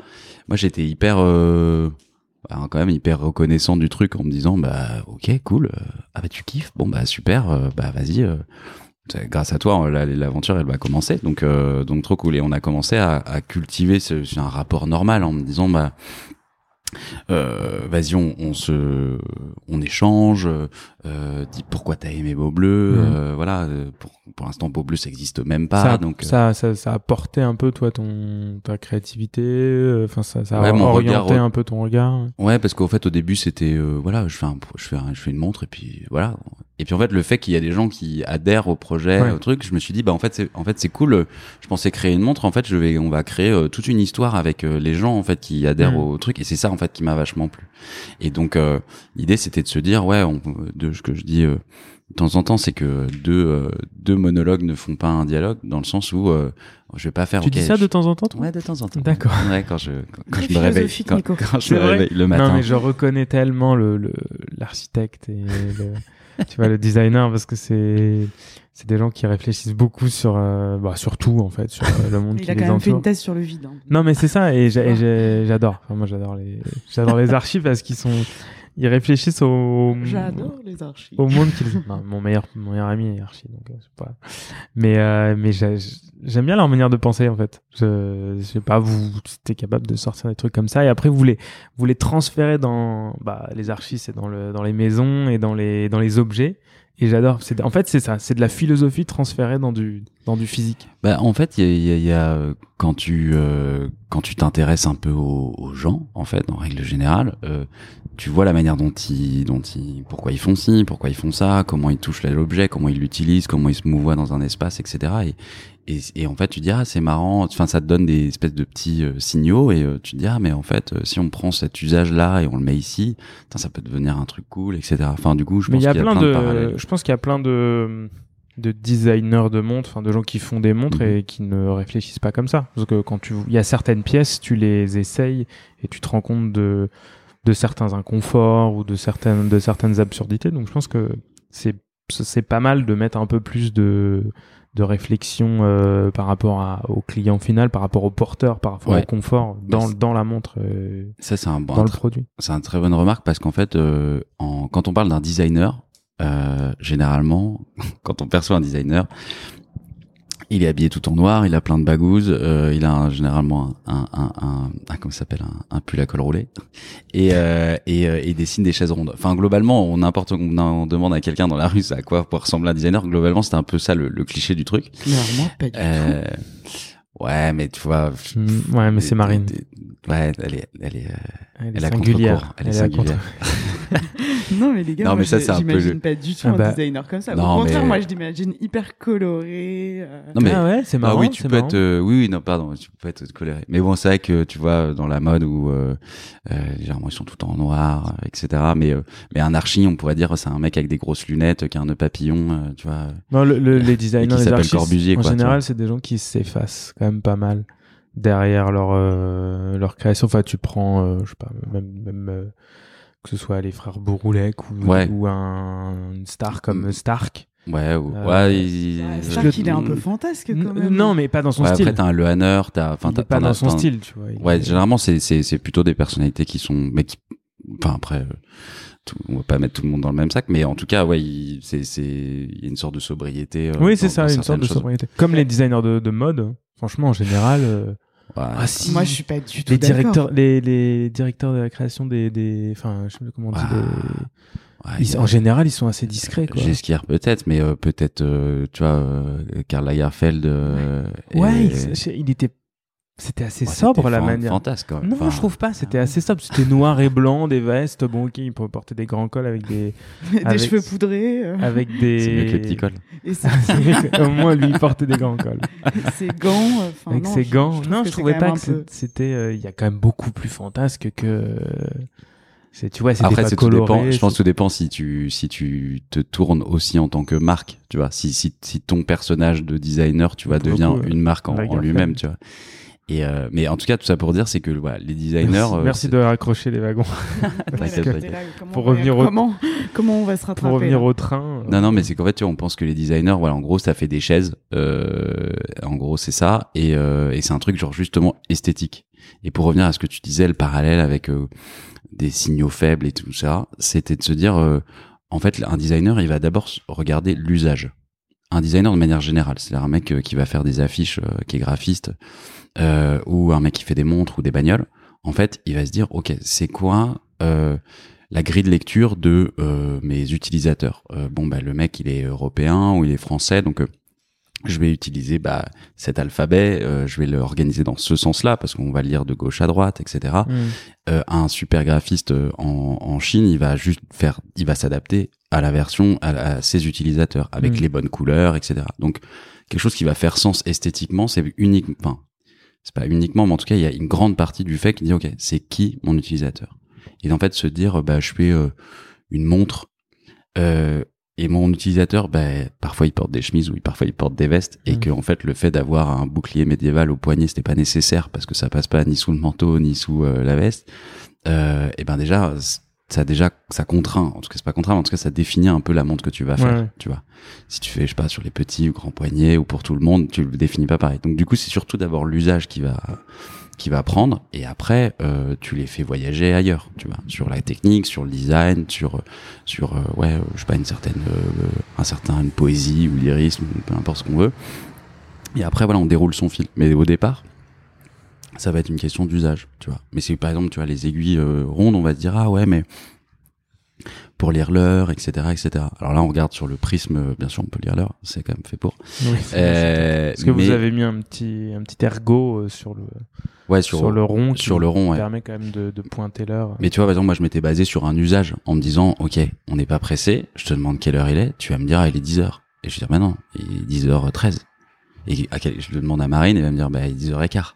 Moi j'étais hyper euh, bah, quand même hyper reconnaissant du truc en me disant bah ok cool. Euh, ah bah tu kiffes. Bon bah super. Euh, bah vas-y euh, grâce à toi la- l'aventure elle va commencer. Donc donc trop cool. Et on a commencé à, à cultiver ce- un rapport normal en me disant bah euh, vas-y on, on se on échange euh, dis pourquoi t'as aimé Beau Bleu Mhm. euh, voilà euh, pour, pour l'instant Beau Bleu ça existe même pas ça, donc euh, ça, ça, ça a porté un peu toi ton ta créativité. euh, Enfin, ça, ça a Ouais, orienté regard, un peu ton regard. Ouais, parce qu'au fait, au début, c'était euh, voilà, je fais un, je fais un- je fais une montre et puis voilà. Et puis en fait, le fait qu'il y a des gens qui adhèrent au projet, Ouais. au truc, je me suis dit bah en fait, c'est en fait c'est cool. Je pensais créer une montre, en fait, je vais, on va créer euh, toute une histoire avec euh, les gens en fait qui adhèrent Mm. au truc. Et c'est ça en fait qui m'a vachement plu. Et donc euh, l'idée, c'était de se dire ouais, on, de ce que je dis. De temps en temps, c'est que deux euh, deux monologues ne font pas un dialogue, dans le sens où euh, je vais pas faire. Tu ok, dis ça je- de temps en temps toi Ouais, de temps en temps. D'accord. Ouais, quand je quand, je me réveille, quand, Nico. quand je me réveille le matin. Non, mais je reconnais tellement le le- l'architecte et le, tu vois le designer parce que c'est c'est des gens qui réfléchissent beaucoup sur euh, bah, sur tout en fait sur euh, le monde Il qui a les quand même fait une thèse sur le vide. hein. Non mais c'est ça et j'adore. Enfin, moi j'adore les j'adore les archives parce qu'ils sont ils réfléchissent au J'adore les archives. au monde qu'ils mon meilleur mon meilleur ami est archi donc euh, c'est pas mais euh, mais j'ai- j'aime bien leur manière de penser en fait. Je, je sais pas vous c'était capable de sortir des trucs comme ça et après vous les vous les transférez dans bah les archives c'est dans le dans les maisons et dans les dans les objets et j'adore c'est en fait c'est ça c'est de la philosophie transférée dans du dans du physique Bah, en fait, il y a, y a- y a, quand tu euh, quand tu t'intéresses un peu aux, gens, en fait, en règle générale, euh, tu vois la manière dont ils, dont ils, pourquoi ils font ci, pourquoi ils font ça, comment ils touchent l'objet, comment ils l'utilisent, comment ils se mouvoient dans un espace, etc. Et, et, et en fait, tu te dis ah c'est marrant, enfin ça te donne des espèces de petits euh, signaux et euh, tu te dis ah mais en fait euh, si on prend cet usage là et on le met ici, putain, ça peut devenir un truc cool, etc. Enfin du coup, je mais pense il y a qu'il plein, de, de, je pense qu'il y a plein de de designers de montres, enfin de gens qui font des montres Mhm. et qui ne réfléchissent pas comme ça. Parce que quand tu, il y a certaines pièces, tu les essayes et tu te rends compte de de certains inconforts ou de certaines de certaines absurdités. Donc je pense que c'est c'est pas mal de mettre un peu plus de de réflexion euh, par rapport à, au client final, par rapport au porteur, par rapport Ouais. au confort dans, c'est- dans la montre, euh, Ça c'est un bon dans un le produit. C'est une très bonne remarque parce qu'en fait, euh, en, quand on parle d'un designer, euh, généralement, quand on perçoit un designer, il est habillé tout en noir, il a plein de bagouses, euh, il a un- généralement un, un, un, un- comment ça s'appelle un, un pull à col roulé et euh, et, euh, et il dessine des chaises rondes. Enfin globalement, on n'importe on, on demande à quelqu'un dans la rue à quoi peut ressembler un designer. Globalement, c'est un peu ça le, le cliché du truc. Moi, pas du Euh, ouais, mais tu vois. Mm, ouais, mais c'est Marine. Ouais, elle est, elle est, euh, Elle est elle a singulière. elle est à singulière. tout. Non, mais les gars, Non, moi, mais ça, j'ai- c'est un peu j'imagine le- pas du tout Ah un bah. designer comme ça. Non, Au contraire, mais- moi, je l'imagine hyper coloré. euh, Non mais ah ouais, c'est marrant. ah oui, tu peux marrant. être euh, oui oui non pardon, tu peux être coléré. Mais bon, c'est vrai que tu vois dans la mode où euh, euh, généralement ils sont tout en noir, euh, etc. Mais euh, mais un archi, on pourrait dire c'est un mec avec des grosses lunettes, qui a un nœud papillon, euh, tu vois. Non, le, le- les designers, qui les Corbusier, en quoi, général, c'est des gens qui s'effacent quand même pas mal derrière leur euh, leur création. Enfin, tu prends, euh, je sais pas, même même euh, que ce soit les frères Bouroulec ou Ouais. ou un une star comme Stark. Ouais, ou- Euh, ouais. il- Stark, il est un peu fantasque quand même. Non, mais pas dans son ouais, style. après t'as un Lehanner, t'as enfin Il t'as est pas dans son style, tu vois. Ouais, est- généralement c'est c'est c'est plutôt des personnalités qui sont mais qui enfin après tout- on va pas mettre tout le monde dans le même sac mais en tout cas ouais, il- c'est c'est il y a une sorte de sobriété euh, Oui, c'est ça, une sorte de choses. sobriété. Comme les designers de, de mode, franchement, en général. euh, Ouais. Ah si. Moi, je suis pas du tout les directeurs, les, les directeurs de la création des, des, enfin, je sais pas comment on dit, Ouais. des- Ouais, ils- a- en général, ils sont assez discrets, quoi. J'esquire peut-être, mais euh, peut-être, euh, tu vois, euh, Karl Lagerfeld. euh, Ouais, et- il, il était, c'était assez Ouais, sobre c'était la manière. Fantasque, quand même. Non, Enfin, je trouve pas. C'était assez sobre. C'était noir et blanc, des vestes. Bon, ok, il peut porter des grands cols avec des, Des Avec- cheveux poudrés. euh, avec des. C'est mieux que les petits cols. Et Au moins, lui, il portait des grands cols. ses gants. euh, enfin, avec non, ses gants. je non, je trouvais pas que peu- c'était. euh, Il y a quand même beaucoup plus fantasque que. C'est, tu vois, c'était Après, pas c'est tout coloré. dépend. Je pense que tout dépend si tu si tu te tournes aussi en tant que marque. Tu vois, si si si ton personnage de designer, tu vois, devient une marque en, lui-même, tu vois. Et euh, mais en tout cas, tout ça pour dire, c'est que voilà, les designers. Merci, euh, merci de raccrocher les wagons. Pour on va- revenir au- comment, comment on va se rattraper Pour revenir au train. Non, non, mais c'est qu'en fait, tu vois, on pense que les designers, voilà, en gros, ça fait des chaises. Euh, en gros, c'est ça. Et, euh, et c'est un truc genre justement esthétique. Et pour revenir à ce que tu disais, le parallèle avec euh, des signaux faibles et tout ça, c'était de se dire, euh, en fait, un designer, il va d'abord regarder l'usage. Un designer de manière générale, c'est-à-dire un mec euh, qui va faire des affiches, euh, qui est graphiste, euh, ou un mec qui fait des montres ou des bagnoles. En fait, il va se dire, ok, c'est quoi euh, la grille de lecture de euh, mes utilisateurs? Euh, bon, bah, le mec, il est européen ou il est français, donc euh, je vais utiliser bah, cet alphabet, euh, je vais l'organiser dans ce sens-là, parce qu'on va le lire de gauche à droite, etc. Hmm. Euh, un super graphiste en, en Chine, il va juste faire, il va s'adapter à la version, à, à ses utilisateurs, avec Mm. les bonnes couleurs, etc. Donc, quelque chose qui va faire sens esthétiquement, c'est unique, enfin, c'est pas uniquement, mais en tout cas, il y a une grande partie du fait qui dit, ok, c'est qui mon utilisateur? Et en fait, se dire, bah, je fais euh, une montre, euh, et mon utilisateur, bah, parfois il porte des chemises ou parfois il porte des vestes, et Mm. que en fait, le fait d'avoir un bouclier médiéval au poignet, c'était pas nécessaire parce que ça passe pas ni sous le manteau ni sous euh, la veste. Euh, et ben déjà, ça déjà, ça contraint. En tout cas, c'est pas contraint, mais en tout cas, ça définit un peu la montre que tu vas faire. Ouais, ouais. Tu vois, si tu fais, je sais pas, sur les petits ou grands poignets ou pour tout le monde, tu le définis pas pareil. Donc du coup, c'est surtout d'abord l'usage qui va qui va prendre et après euh, tu les fais voyager ailleurs tu vois sur la technique sur le design sur sur euh, ouais euh, je sais pas une certaine euh, un certain une poésie ou lyrisme peu importe ce qu'on veut et après voilà on déroule son fil mais au départ ça va être une question d'usage tu vois mais c'est par exemple tu vois les aiguilles euh, rondes on va se dire ah ouais mais pour lire l'heure etc etc alors là on regarde sur le prisme euh, bien sûr on peut lire l'heure c'est quand même fait pour Oui, c'est- euh, Est-ce que mais- vous avez mis un petit, un petit ergot sur le, ouais sur, sur, le rond qui sur le rond ouais permet quand même de, de pointer l'heure Mais tu vois, par exemple, moi, je m'étais basé sur un usage en me disant, OK, on n'est pas pressé, je te demande quelle heure il est, tu vas me dire, ah, il est 10 heures. Et je vais dire, bah non, il est 10h13. Et à quel- je le demande à Marine, elle va me dire, bah, il est 10h15.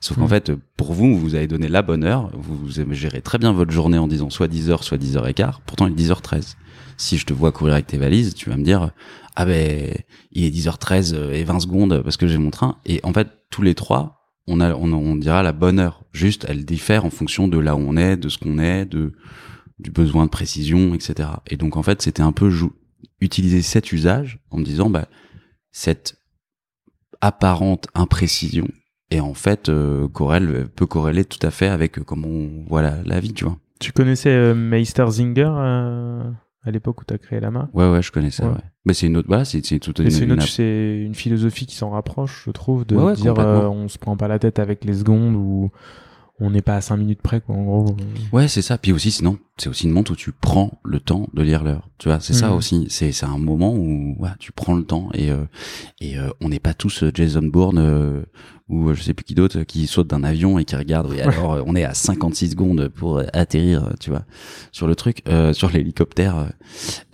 Sauf qu'en Mm. fait, pour vous, vous avez donné la bonne heure, vous, vous gérez très bien votre journée en disant soit 10h, soit 10h15, pourtant il est 10h13. Si je te vois courir avec tes valises, tu vas me dire, ah ben, il est 10h13 et 20 secondes parce que j'ai mon train. Et en fait, tous les trois, on a, on, on dira la bonne heure. Juste, elle diffère en fonction de là où on est, de ce qu'on est, de, du besoin de précision, etc. Et donc, en fait, c'était un peu utiliser cet usage en me disant, bah, cette apparente imprécision et en fait, euh, corrèle, peut corréler tout à fait avec euh, comment on voit la, la vie, tu vois. Tu connaissais euh, Meister Zinger euh, à l'époque où tu as créé la marque? Ouais, ouais, je connais ça, Ouais. ouais. Mais c'est une autre, voilà, c'est, toute une, c'est une, une autre- c'est une philosophie qui s'en rapproche, je trouve, de Ouais, dire on se prend pas la tête avec les secondes ou on n'est pas à 5 minutes près, quoi, en gros. Ouais, c'est ça. Puis aussi, sinon, c'est aussi une montre où tu prends le temps de lire l'heure. Tu vois, c'est ça Mhm. aussi. C'est c'est un moment où ouais, tu prends le temps et euh, et euh, on n'est pas tous Jason Bourne euh, ou euh, je sais plus qui d'autre qui saute d'un avion et qui regarde. Oui, alors euh, on est à 56 secondes pour euh, atterrir, tu vois, sur le truc, euh, sur l'hélicoptère.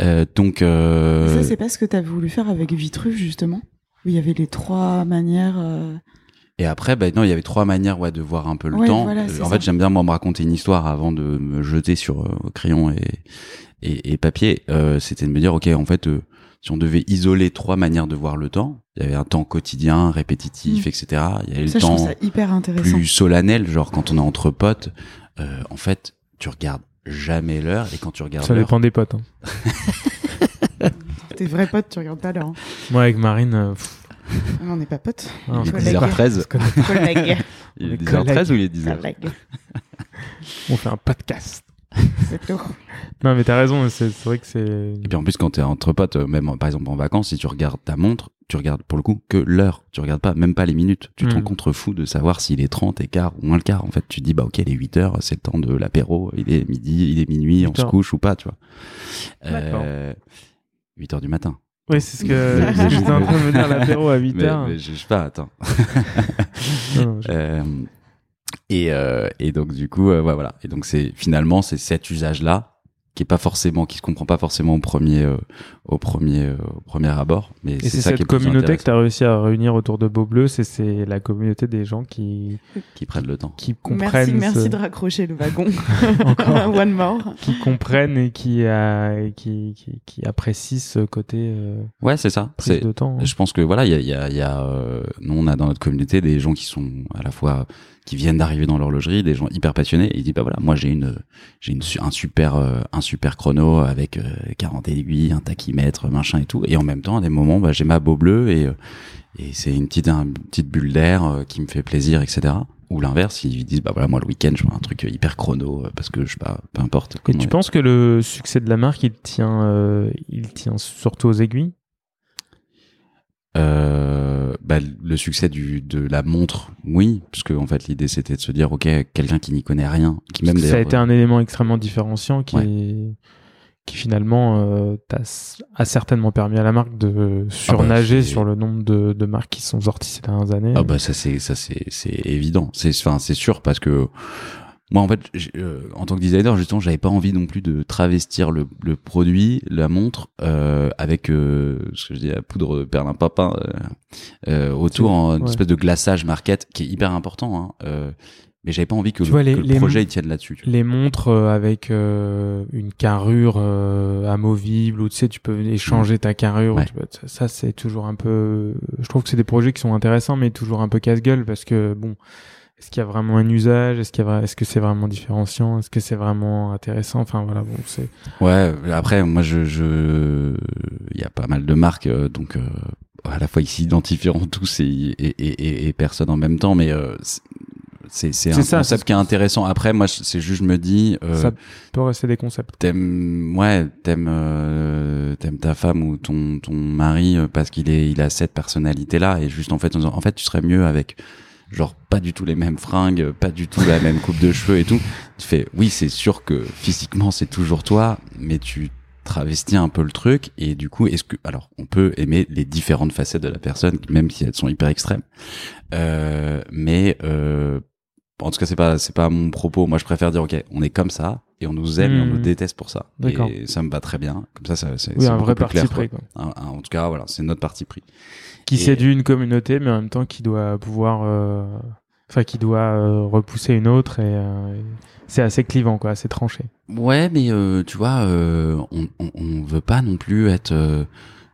euh. Donc euh, Ça, c'est pas ce que tu as voulu faire avec Vitruve, justement? Où il y avait les trois manières. euh, Et après, ben non, il y avait trois manières ouais, de voir un peu le Ouais, temps. voilà, en fait, j'aime bien moi me raconter une histoire avant de me jeter sur euh, crayon et, et, et papier. Euh, C'était de me dire, ok, en fait, euh, si on devait isoler trois manières de voir le temps, il y avait un temps quotidien, répétitif, Mm. etc. Il y avait Ça, le temps hyper plus solennel, genre quand on est entre potes. Euh, en fait, tu regardes jamais l'heure et quand tu regardes Ça dépend des potes. Hein. Tes vrais potes, tu regardes pas l'heure. hein. Moi, avec Marine, euh, Ah, on n'est pas potes. ah, on il est connaît pas. 10h13. Collègues. Il est Les 10h13 ou il est 10h Collègues. On fait un podcast. C'est tout. Non, mais t'as raison, c'est c'est vrai que c'est. Et puis en plus, quand t'es entre potes, euh, même par exemple en vacances, si tu regardes ta montre, tu regardes pour le coup que l'heure. Tu regardes pas, même pas les minutes. Tu te Mm. rends contre fou de savoir s'il est 30 et quart ou moins le quart. En fait, tu te dis, bah ok, il est 8 heures, c'est le temps de l'apéro, il est midi, il est minuit, on 8 se couche ou pas, tu vois. D'accord. Euh, 8 heures du matin. Oui, c'est ce que j'étais en train de me dire, l'apéro à 8 Mais, heures. mais je sais pas, attends. Non, non, je- Euh, et, euh, et donc du coup, euh, voilà. Et donc c'est finalement c'est cet usage-là qui est pas forcément, qui se comprend pas forcément au premier, euh, au premier, euh, au premier abord. Mais c'est ça qui cette est communauté que tu as réussi à réunir autour de Beau Bleu, c'est- c'est la communauté des gens qui, qui prennent le temps. qui Merci, comprennent, merci ce- de raccrocher le wagon. Encore. One more. qui comprennent et qui, a- et qui, qui, qui apprécient ce côté euh, Ouais, c'est ça. prise C'est, de temps. hein. je pense que voilà, il y a, il y a, il y a euh, nous on a dans notre communauté des gens qui sont à la fois qui viennent d'arriver dans l'horlogerie, des gens hyper passionnés. Et ils disent bah voilà, moi j'ai une, j'ai une un super, euh, un super chrono avec euh, 40 aiguilles, un tachymètre, machin et tout. Et en même temps, à des moments, bah, j'ai ma beau bleu et euh, et c'est une petite, une petite bulle d'air euh, qui me fait plaisir, etc. Ou l'inverse, ils disent bah voilà, moi le week-end je veux un truc hyper chrono euh, parce que je sais pas, peu importe. Et tu penses que le succès de la marque, il tient, euh, il tient surtout aux aiguilles? Euh, bah, le succès du, de la montre, oui, parce que en fait l'idée c'était de se dire ok quelqu'un qui n'y connaît rien, qui même ça a été un élément extrêmement différenciant qui, Ouais. est- qui finalement euh, a certainement permis à la marque de surnager Ah bah, c'est- sur le nombre de, de marques qui sont sorties ces dernières années. ah bah ça c'est ça c'est c'est évident, c'est enfin c'est sûr parce que moi en fait euh, en tant que designer justement j'avais pas envie non plus de travestir le, le produit, la montre euh, avec euh, ce que je dis la poudre perlimpinpin euh, euh, autour en une espèce de glaçage market qui est hyper important, hein, euh, mais j'avais pas envie que, Tu le, vois, les- que le les- projet il tienne là-dessus. Les montres euh, avec euh, une carrure euh, amovible ou tu sais tu peux échanger ta carrure Ouais. tu vois, ça, ça, c'est toujours un peu je trouve que c'est des projets qui sont intéressants mais toujours un peu casse-gueule parce que bon est-ce qu'il y a vraiment un usage? Est-ce qu'il est-ce que c'est vraiment différenciant? Est-ce que c'est vraiment intéressant? Enfin voilà bon c'est Ouais, après, moi, je, je, il y a pas mal de marques, euh, donc euh, à la fois ils s'identifieront tous et, et, et, et, personne en même temps, mais euh, c'est- c'est un ça, concept qui est intéressant. Après, moi, c'est juste, je me dis, euh, ça peut rester des concepts. t'aimes, ouais, t'aimes, euh, t'aimes ta femme ou ton ton mari parce qu'il est, il a cette personnalité-là, et juste en fait, en fait, tu serais mieux avec genre pas du tout les mêmes fringues, pas du tout la même coupe de cheveux et tout. Tu fais, oui, c'est sûr que physiquement c'est toujours toi, mais tu travestis un peu le truc et du coup, est-ce que, alors, on peut aimer les différentes facettes de la personne, même si elles sont hyper extrêmes, euh, mais euh, en tout cas, c'est pas c'est pas mon propos. Moi, je préfère dire, ok, on est comme ça et on nous aime et on Hmm. nous déteste pour ça. Et ça me va très bien. Comme ça, ça c'est oui un vrai parti clair, pris quoi. quoi. Un- un- en tout cas, voilà, c'est notre parti pris. qui Et- séduit une communauté mais en même temps qui doit pouvoir euh, enfin qui doit euh, repousser une autre et, euh, et c'est assez clivant quoi assez tranché Ouais, mais tu vois, on, on, on veut pas non plus être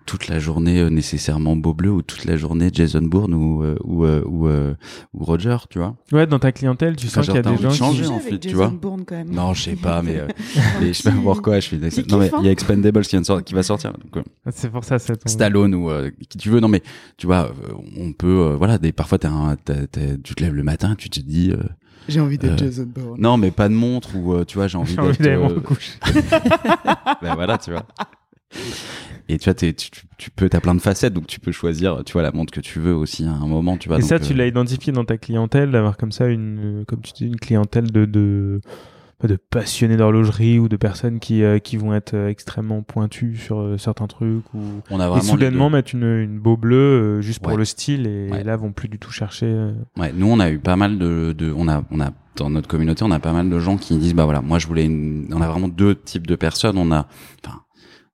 toute la journée euh, nécessairement Beau Bleu ou toute la journée Jason Bourne ou euh, ou euh, ou, euh, ou Roger, tu vois. Ouais, dans ta clientèle, tu sens qu'il y a des gens qui... en fait, tu Jason vois. Bourne, quand même. Non, je sais pas, mais, euh, je sais pas pourquoi je petit Non mais il y a Expendables qui, vient de sortir- qui va sortir donc euh, C'est pour ça, c'est. Stallone ou euh, qui tu veux non mais tu vois euh, on peut euh, voilà des parfois t'as un, t'as- t'as- tu te lèves le matin tu te dis euh, J'ai envie d'être Euh, Jason Bourne. non mais pas de montre ou euh, tu vois j'ai envie J'ai envie d'être d'aller me euh, recoucher. ben voilà tu vois et tu vois tu, tu peux t'as plein de facettes donc tu peux choisir tu vois la montre que tu veux aussi à un moment tu vois Et donc, ça, tu euh, l'as identifié dans ta clientèle, d'avoir comme ça une, comme tu dis, une clientèle de, de, pas de passionnés d'horlogerie ou de personnes qui, euh, qui vont être euh, extrêmement pointues sur euh, certains trucs ou on a et soudainement mettre une, une beau bleu juste pour Ouais. le style et, Ouais. là vont plus du tout chercher. ouais nous on a eu pas mal de, de on a on a dans notre communauté on a pas mal de gens qui disent bah voilà moi je voulais une... on a vraiment deux types de personnes on a enfin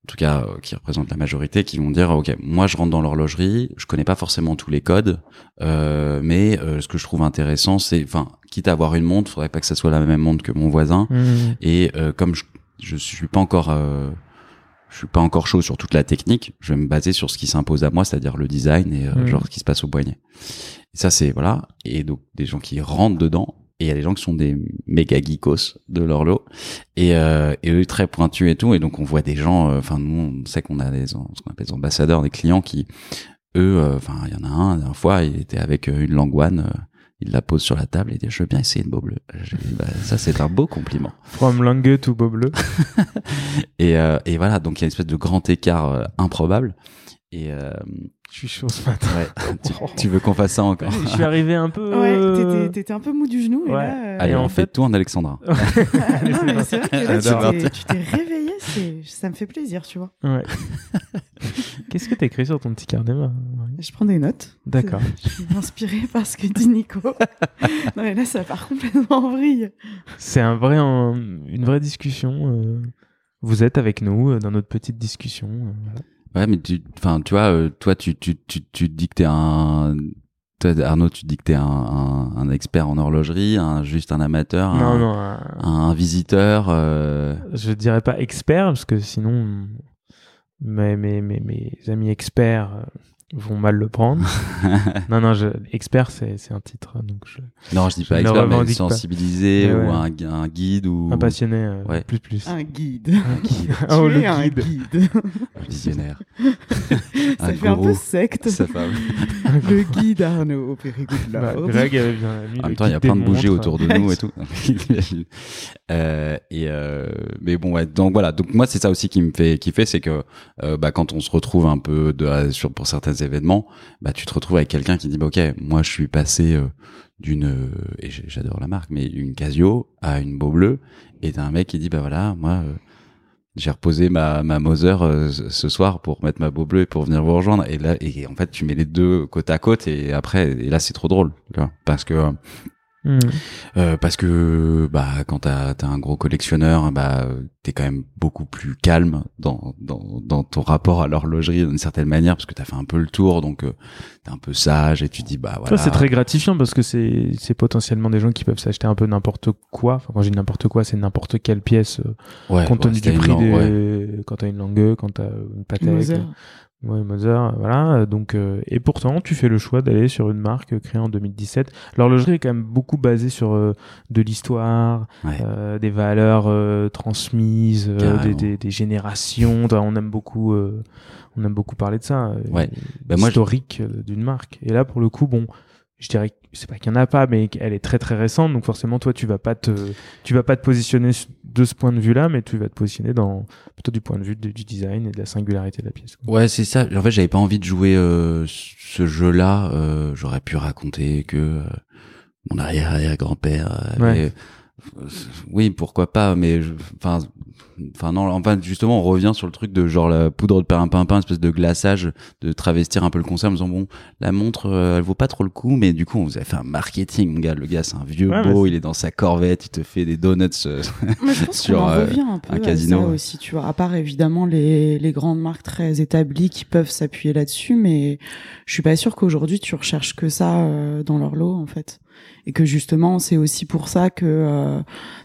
en tout cas euh, qui représentent la majorité, qui vont dire ok, moi je rentre dans l'horlogerie, je connais pas forcément tous les codes, euh, mais euh, ce que je trouve intéressant, c'est, enfin, quitte à avoir une montre, faudrait pas que ça soit la même montre que mon voisin, et euh, comme je, je suis pas encore, euh, je suis pas encore chaud sur toute la technique, je vais me baser sur ce qui s'impose à moi, c'est-à-dire le design et euh, Mhm. genre ce qui se passe au poignet. Et ça c'est voilà, et donc des gens qui rentrent dedans. Et il y a des gens qui sont des méga geekos de l'horlo et, euh, et eux très pointus et tout. Et donc on voit des gens euh, enfin nous on sait qu'on a des ce qu'on appelle des ambassadeurs des clients qui eux euh, enfin il y en a un la dernière fois il était avec une langoine euh, il la pose sur la table et il dit je veux bien essayer une beau bleu bah, ça c'est un beau compliment From langue to beau bleu. et, et voilà donc il y a une espèce de grand écart improbable et euh, Je suis chaud ce matin. ouais, tu, tu veux qu'on fasse ça encore? Je suis arrivé un peu. Ouais, euh, t'étais- t'étais un peu mou du genou. Et Ouais. là, euh, allez Et en on fait fait- tout en Alexandra ah, non, mais c'est vrai que là, J'adore. tu t'es- réveillé. c'est- Ça me fait plaisir, tu vois. Ouais. Qu'est-ce que t'as écrit sur ton petit carnet Marie? Je prends des notes. D'accord. Je suis inspirée par ce que dit Nico. non, mais là, ça part complètement en vrille. C'est un vrai, un- une vraie discussion. euh, vous êtes avec nous euh, dans notre petite discussion. euh, voilà. Ouais, mais tu, enfin, tu vois, euh, toi, tu, tu, tu, tu te dis que t'es un, toi, Arnaud, tu te dis que t'es un, un, un expert en horlogerie, un, juste un amateur, Non, un, non, euh, un visiteur. Euh... je dirais pas expert parce que sinon mes, mes, mes, mes amis experts euh, vont mal le prendre. non, non, je, expert c'est c'est un titre donc je, non, je dis Je pas ne expert, mais pas. sensibilisé ou ouais. un, gu- un guide ou un passionné euh, Ouais. plus plus. Un guide. Un guide. Tu oh, es le un guide. guide. visionnaire. Ça Un fait un peu secte. Ça fait- Le guide Arnaud au Périgord. Bah, Greg avait bien mis En même temps, il y a plein de bougies autour de nous et tout. euh, et euh, mais bon, ouais. Donc voilà. Donc moi, c'est ça aussi qui me fait kiffer, c'est que euh, bah, quand on se retrouve un peu de, sur pour événements, bah tu te retrouves avec quelqu'un qui dit bah ok, moi je suis passé euh, d'une euh, et j'adore la marque, mais une Casio à une Beau Bleu, et t'as un mec qui dit bah voilà, moi. euh, j'ai reposé ma ma Moser ce ce soir pour mettre ma Beau Bleu et pour venir vous rejoindre et là et en fait tu mets les deux côte à côte et après et là c'est trop drôle tu vois parce que euh, Hmm. euh, parce que bah quand t'as as un gros collectionneur bah t'es quand même beaucoup plus calme dans dans dans ton rapport à l'horlogerie d'une certaine manière parce que t'as fait un peu le tour donc euh, t'es un peu sage et tu dis bah voilà c'est très gratifiant parce que c'est c'est potentiellement des gens qui peuvent s'acheter un peu n'importe quoi. Enfin, quand je dis n'importe quoi, c'est n'importe quelle pièce, euh, ouais, compte ouais, tenu c'était du une prix langue, des... ouais. quand t'as une Langue, quand t'as une Patek. Ouais, Mozart, voilà. Donc, euh, et pourtant, tu fais le choix d'aller sur une marque créée en 2017. L'horlogerie est quand même beaucoup basée sur euh, de l'histoire, Ouais. euh, des valeurs euh, transmises, euh, des, des, des générations. On aime beaucoup, euh, on aime beaucoup parler de ça, Ouais. Bah, je- historique d'une marque. Et là, pour le coup, bon, je dirais, que- c'est pas qu'il y en a pas, mais elle est très très récente, donc forcément, toi, tu vas pas te, tu vas pas te positionner de ce point de vue-là, mais tu vas te positionner dans plutôt du point de vue de- du design et de la singularité de la pièce. quoi. Ouais, c'est ça. En fait, j'avais pas envie de jouer euh, ce jeu-là. Euh, J'aurais pu raconter que euh, mon arrière-arrière-grand-père euh, Oui, pourquoi pas, mais enfin, enfin non, enfin justement, on revient sur le truc de genre la poudre de perlimpinpin, espèce de glaçage, de travestir un peu le concept en disant bon, la montre, euh, elle vaut pas trop le coup, mais du coup, on vous a fait un marketing, mon gars. Le gars, c'est un vieux Ouais, beau, il est dans sa corvette, il te fait des donuts. euh, Mais je pense sur, en euh, revient un peu un à casino, ça aussi, tu vois. À part évidemment les, les grandes marques très établies qui peuvent s'appuyer là-dessus, mais je suis pas sûre qu'aujourd'hui tu recherches que ça euh, dans leur lot en fait. Et que justement c'est aussi pour ça que euh,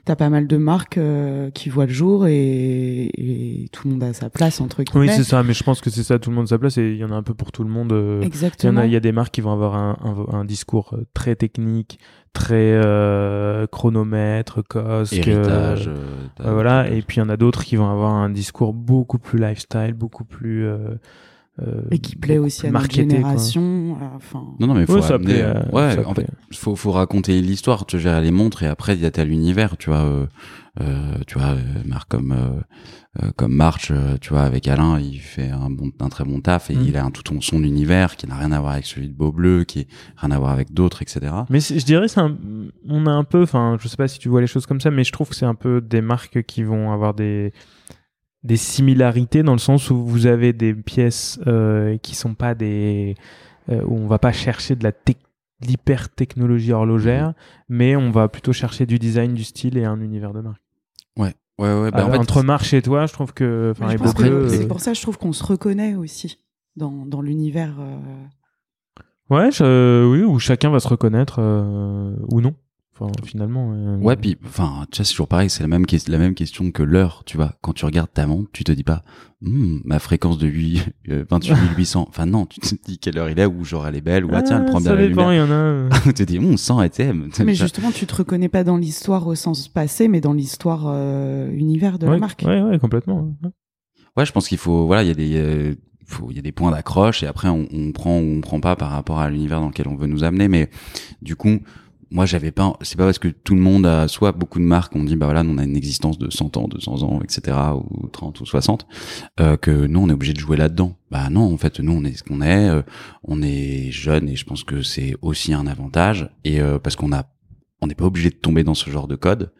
t'as pas mal de marques euh, qui voient le jour et, et tout le monde a sa place entre guillemets. Oui, c'est ça, mais je pense que c'est ça, tout le monde a sa place et il y en a un peu pour tout le monde. euh, Il y en Exactement. a, il y a des marques qui vont avoir un, un, un discours euh, très technique, très euh, chronomètre, cosque, héritage. euh, voilà, et puis il y en a d'autres qui vont avoir un discours beaucoup plus lifestyle, beaucoup plus. Euh, euh, et qui plaît aussi à notre marketé, quoi. génération. euh, Enfin, Non, non, mais faut Ouais, ça amener, plaît, euh, ouais, ça en plaît. fait, faut, faut raconter l'histoire, tu gères les montres et après il y a tel univers, tu vois, euh, euh, tu vois, marque comme comme March, tu vois, avec Alain, il fait un bon, un très bon taf et Mm. il a un tout ton- son univers qui n'a rien à voir avec celui de Beau Bleu, qui est rien à voir avec d'autres, etc. Mais je dirais, c'est un- on a un peu, enfin, je sais pas si tu vois les choses comme ça, mais je trouve que c'est un peu des marques qui vont avoir des des similarités dans le sens où vous avez des pièces euh, qui sont pas des euh, où on va pas chercher de la l'hyper technologie horlogère, mais on va plutôt chercher du design, du style et un univers de marque. Ouais, ouais, ouais. Bah, Alors, en fait, entre marche et toi, je trouve que, que c'est euh, pour ça je trouve qu'on se reconnaît aussi dans dans l'univers. euh, Ouais, je- oui, où chacun va se reconnaître euh, ou non. Enfin, finalement. euh, Ouais, puis, enfin, tu vois, c'est toujours pareil, c'est la même, ques- la même question que l'heure, tu vois. Quand tu regardes ta montre, tu te dis pas, Hmm, ma fréquence de 8, euh, 28 800. Enfin, non, tu te dis quelle heure il est, ou genre elle est belle, ou ah, tiens, elle prend bien la dépend, lumière. il y en a. euh, tu te dis, hmm, 100 ATM. Mais justement, tu te reconnais pas dans l'histoire au sens passé, mais dans l'histoire euh, univers de ouais, la marque. Ouais, ouais, complètement. ouais. Ouais, je pense qu'il faut, voilà, il y a des, euh, il y a des points d'accroche et après on, on prend ou on prend pas par rapport à l'univers dans lequel on veut nous amener. Mais du coup, moi j'avais pas, c'est pas parce que tout le monde a, soit beaucoup de marques ont dit bah voilà, on a une existence de 100 ans, 200 ans, etc. ou 30 ou 60, euh, que nous on est obligé de jouer là-dedans. Bah non, en fait nous on est ce qu'on est, euh, on est jeune et je pense que c'est aussi un avantage et euh, parce qu'on a on n'est pas obligé de tomber dans ce genre de code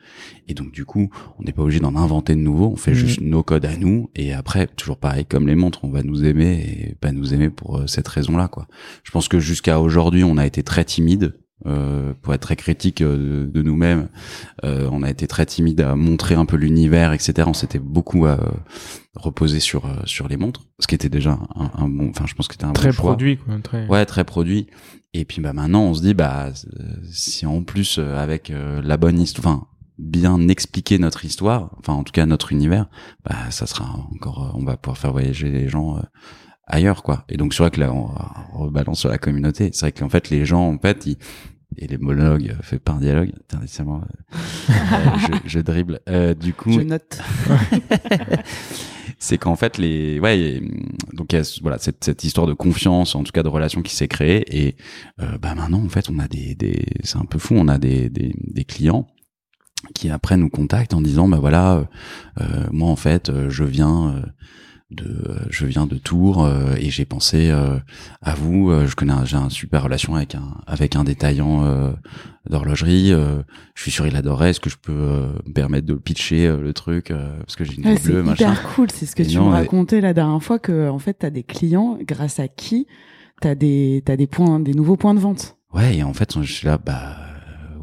et donc du coup on n'est pas obligé d'en inventer de nouveaux on fait Mhm. juste nos codes à nous et après toujours pareil comme les montres on va nous aimer et pas nous aimer pour euh, cette raison là quoi je pense que jusqu'à aujourd'hui on a été très timide euh, pour être très critique euh, de, nous-mêmes. Euh, on a été très timide à montrer un peu l'univers, etc. On s'était beaucoup euh, reposé sur euh, sur les montres, ce qui était déjà un, un bon. Enfin, je pense que c'était un Très bon choix. produit, quoi. Très... Ouais, très produit. Et puis bah maintenant, on se dit bah si en plus avec euh, la bonne histoire, enfin bien expliquer notre histoire, enfin en tout cas notre univers, bah ça sera encore, on va pouvoir faire voyager les gens euh, ailleurs quoi. Et donc c'est vrai que là on, on rebalance sur la communauté. C'est vrai qu'en fait les gens en fait ils et les monologues euh, faits par un dialogue, Putain, décidément, euh, euh, je, je dribble. Euh, du coup, Je note. c'est qu'en fait les ouais hum, donc il y a voilà cette, cette histoire de confiance en tout cas de relation qui s'est créée et euh, bah maintenant en fait on a des, des c'est un peu fou on a des, des, des clients qui après nous contactent en disant bah voilà moi en fait euh, je viens euh, de euh, je viens de Tours euh, et j'ai pensé euh, à vous euh, je connais j'ai un super relation avec un avec un détaillant euh, d'horlogerie euh, je suis sûr il adorerait est-ce que je peux euh, me permettre de le pitcher euh, le truc euh, parce que j'ai une Ouais, c'est bleue hyper machin cool. C'est ce que Et tu me racontais la dernière fois que, en fait, t'as des clients grâce à qui t'as des, t'as des points, des nouveaux points de vente. Ouais, et en fait, je suis là, bah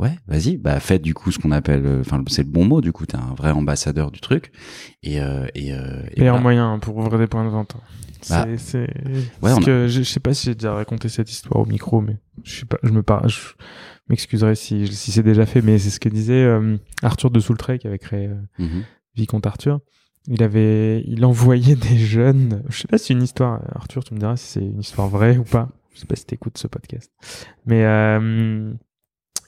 ouais, vas-y, bah faites du coup ce qu'on appelle, euh, enfin c'est le bon mot, du coup t'es un vrai ambassadeur du truc, et euh, et, euh, et voilà. moyen pour ouvrir des points de vente. Bah, C'est, ouais, a- que je, je sais pas si j'ai déjà raconté cette histoire au micro, mais je sais pas, je me par, je m'excuserai si, si c'est déjà fait, mais c'est ce que disait euh, Arthur de Soultray qui avait créé euh, Mhm. Vicomte Arthur. Il avait, il envoyait des jeunes. Je sais pas si c'est une histoire. Arthur, tu me diras si c'est une histoire vraie ou pas. Je sais pas si t'écoutes ce podcast. Mais euh,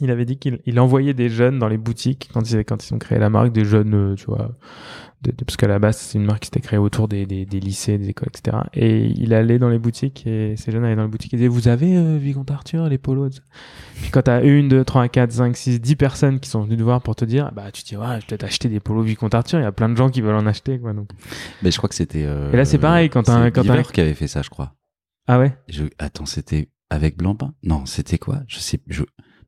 il avait dit qu'il il envoyait des jeunes dans les boutiques quand ils, quand ils ont créé la marque, des jeunes, euh, tu vois, de, de- parce qu'à la base c'est une marque qui s'était créée autour des, des, des lycées, des écoles, etc. Et il allait dans les boutiques et ces jeunes allaient dans les boutiques et disaient vous avez euh, Vicomte Arthur les polos. Puis quand t'as une, deux, trois, quatre, cinq, six, dix personnes qui sont venues te voir pour te dire bah tu te dis ouais je vais peut-être acheter des polos Vicomte Arthur. Il y a plein de gens qui veulent en acheter quoi donc. Mais je crois que c'était. euh, Et là, c'est pareil, quand t'as un- c'est un- qui avait fait ça, je crois. Ah ouais? Je, attends, c'était avec Blancpain? Non, c'était quoi? Je sais, je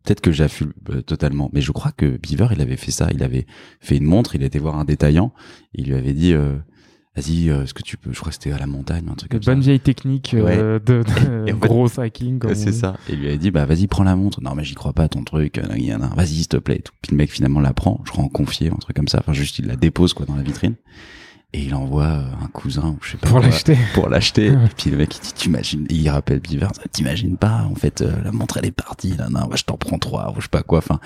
peut-être que j'affume euh, totalement, mais je crois que Beaver il avait fait ça. Il avait fait une montre, il était voir un détaillant, il lui avait dit. Euh, Vas-y, euh, est-ce que tu peux Je crois que c'était à la montagne, un truc comme ça. bonne vieille technique euh, de, de en gros hacking. Ouais, c'est ça. Et il lui avait dit, bah vas-y, prends la montre. Non, mais j'y crois pas ton truc. nan, nan, nan. Vas-y, s'il te plaît. et tout. Puis le mec finalement la prend. Je crois en confier, un truc comme ça. Enfin, juste il la dépose quoi dans la vitrine. Et il envoie euh, un cousin ou je sais pas Pour l'acheter. pour l'acheter. Ouais. Et puis le mec il dit, t'imagines Et il rappelle Beaver, t'imagines pas En fait, euh, la montre elle est partie. Là, non, bah, je t'en prends trois ou je sais pas quoi. Enfin,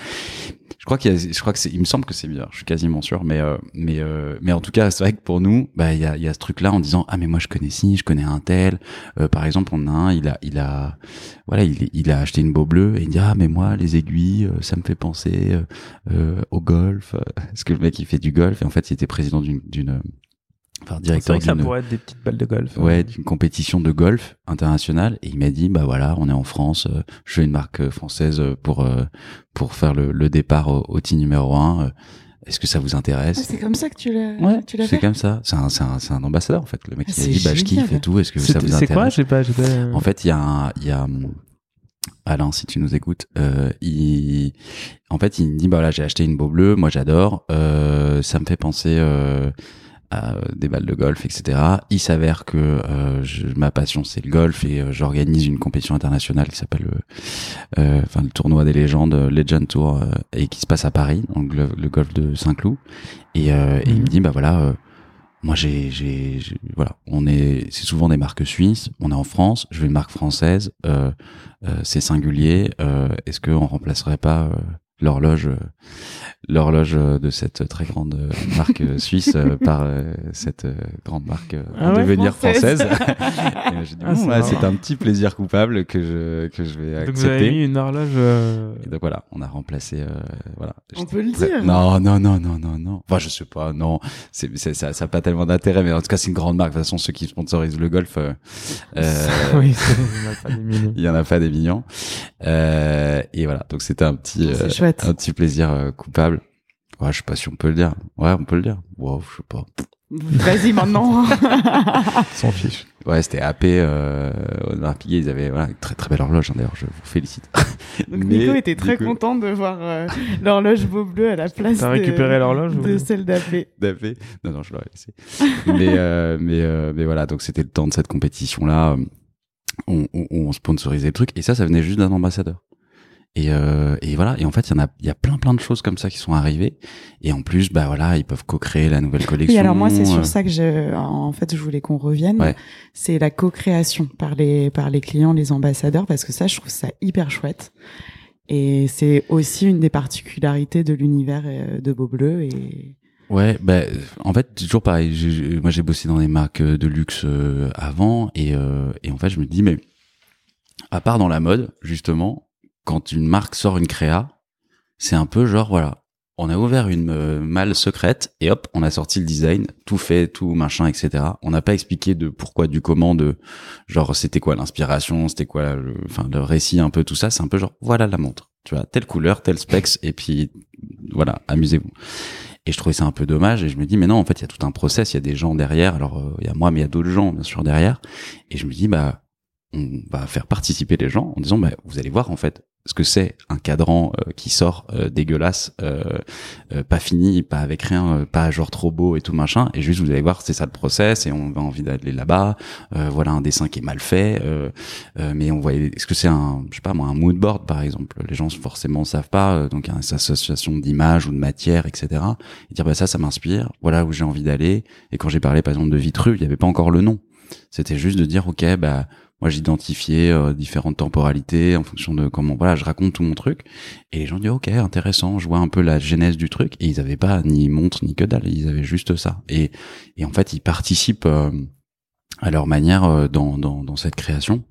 je crois qu'il y a, je crois que c'est, il me semble que c'est Beaver. Je suis quasiment sûr. Mais euh, mais euh, mais en tout cas, c'est vrai que pour nous, bah il y a il y a ce truc là en disant ah mais moi je connais ci, je connais un tel. Euh, par exemple, on a un, il a il a voilà, il, il a acheté une beau bleue et il dit ah mais moi les aiguilles, euh, ça me fait penser au golf. Parce que le mec il fait du golf et en fait il était président d'une enfin C'est directeur vrai que ça pourrait être des petites balles de golf. ouais d'une compétition de golf internationale et il m'a dit bah voilà on est en France euh, je fais une marque euh, française euh, pour euh, pour faire le, le départ au, au team numéro un euh, est-ce que ça vous Ah, intéresse c'est comme ça que tu l'as, ouais tu l'as c'est fait. comme ça c'est un c'est un c'est un ambassadeur en fait le mec Ah, il a c'est dit bah je kiffe et tout est-ce que ça C'est vous c'est intéresse quoi J'ai pas, j'ai pas. en fait, il y a, un- il y a Alain, si tu nous écoutes, euh, il, en fait, il me dit bah voilà, j'ai acheté une beau bleue, moi j'adore, euh, ça me fait penser euh, à des balles de golf, etc. Il s'avère que euh, je- ma passion c'est le golf et euh, j'organise une compétition internationale qui s'appelle, euh, euh, enfin le tournoi des légendes, euh, Legend Tour, euh, et qui se passe à Paris, donc le, le golf de Saint-Cloud. Et, euh, et il me dit bah voilà. euh, moi, j'ai, j'ai, j'ai- voilà, on est, c'est souvent des marques suisses. On est en France. Je veux une marque française. Euh, euh, c'est singulier. Euh, est-ce qu'on remplacerait pas euh, l'horloge, l'horloge de cette très grande marque euh, suisse euh, par euh, cette grande marque Ah en ouais, devenir française. Ah, bon, c'est un petit plaisir coupable que je que je vais Donc vous avez mis accepter. une horloge. euh, Et donc voilà, on a remplacé. Euh, voilà. On peut le dire. Non, non, non, non, non, non. Enfin, je sais pas, non. C'est, ça, ça a pas tellement d'intérêt, mais en tout cas, c'est une grande marque. De toute façon, ceux qui sponsorisent le golf, euh, oui, il y en a pas des milliers. il y en a pas des millions. Euh, et voilà. Donc, c'était un petit, euh, chouette. un petit plaisir euh, coupable. Ouais, je sais pas si on peut le dire. Ouais, on peut le dire. Wow, je sais pas. Vas-y maintenant. S'en fiche. Ouais, c'était AP, euh, Audemars Piguet, ils avaient, voilà, une très très belle horloge, hein, d'ailleurs, je vous félicite. Donc Mais, Nico était très coup- content de voir euh, l'horloge beau bleu à la place T'as de- récupéré l'horloge de ou- celle d'AP. d'AP. Non, non, je l'aurais laissé. mais, euh, mais, euh, mais voilà, donc c'était le temps de cette compétition-là. On, on, on sponsorisait le truc. Et ça, ça venait juste d'un ambassadeur. Et, euh, et voilà. Et en fait, il y en a, il y a plein plein de choses comme ça qui sont arrivées. Et en plus, bah voilà, ils peuvent co-créer la nouvelle collection. Oui, alors moi, c'est sur ça que je, en fait, je voulais qu'on revienne. Ouais. C'est la co-création par les, par les clients, les ambassadeurs, parce que ça, je trouve ça hyper chouette. Et c'est aussi une des particularités de l'univers euh, de Beau Bleu. Et Ouais, bah, en fait, c'est toujours pareil. J'ai- moi, j'ai bossé dans des marques euh, de luxe euh, avant, et, euh, et en fait, je me dis, mais à part dans la mode, justement, quand une marque sort une créa, c'est un peu genre, voilà, on a ouvert une euh, malle secrète et hop, on a sorti le design, tout fait, tout machin, etc. On n'a pas expliqué de pourquoi, du comment, de genre c'était quoi l'inspiration, c'était quoi, le, enfin le récit, un peu tout ça. C'est un peu genre, voilà la montre, tu vois, telle couleur, tel specs, et puis voilà, amusez-vous. Et je trouvais ça un peu dommage et je me dis mais non en fait il y a tout un process, il y a des gens derrière. Alors euh, il y a moi mais il y a d'autres gens bien sûr derrière. Et je me dis bah on va faire participer les gens en disant bah vous allez voir en fait ce que c'est un cadran euh, qui sort euh, dégueulasse, euh, euh, pas fini, pas avec rien, euh, pas genre trop beau et tout machin. Et juste vous allez voir c'est ça le process et on a envie d'aller là-bas. Euh, voilà un dessin qui est mal fait, mais on voit est-ce que c'est un je sais pas moi un mood board par exemple. Les gens forcément savent pas donc une association d'images ou de matière etc. Et dire bah ça ça m'inspire, voilà où j'ai envie d'aller. Et quand j'ai parlé par exemple de Vitru, il y avait pas encore le nom. C'était juste de dire ok bah moi j'identifiais euh, différentes temporalités en fonction de comment voilà je raconte tout mon truc. Et les gens disent ok intéressant je vois un peu la genèse du truc. Et ils avaient pas ni montre ni que dalle. Ils avaient juste ça. Et et en fait ils participent euh, à leur manière euh, dans, dans dans cette création.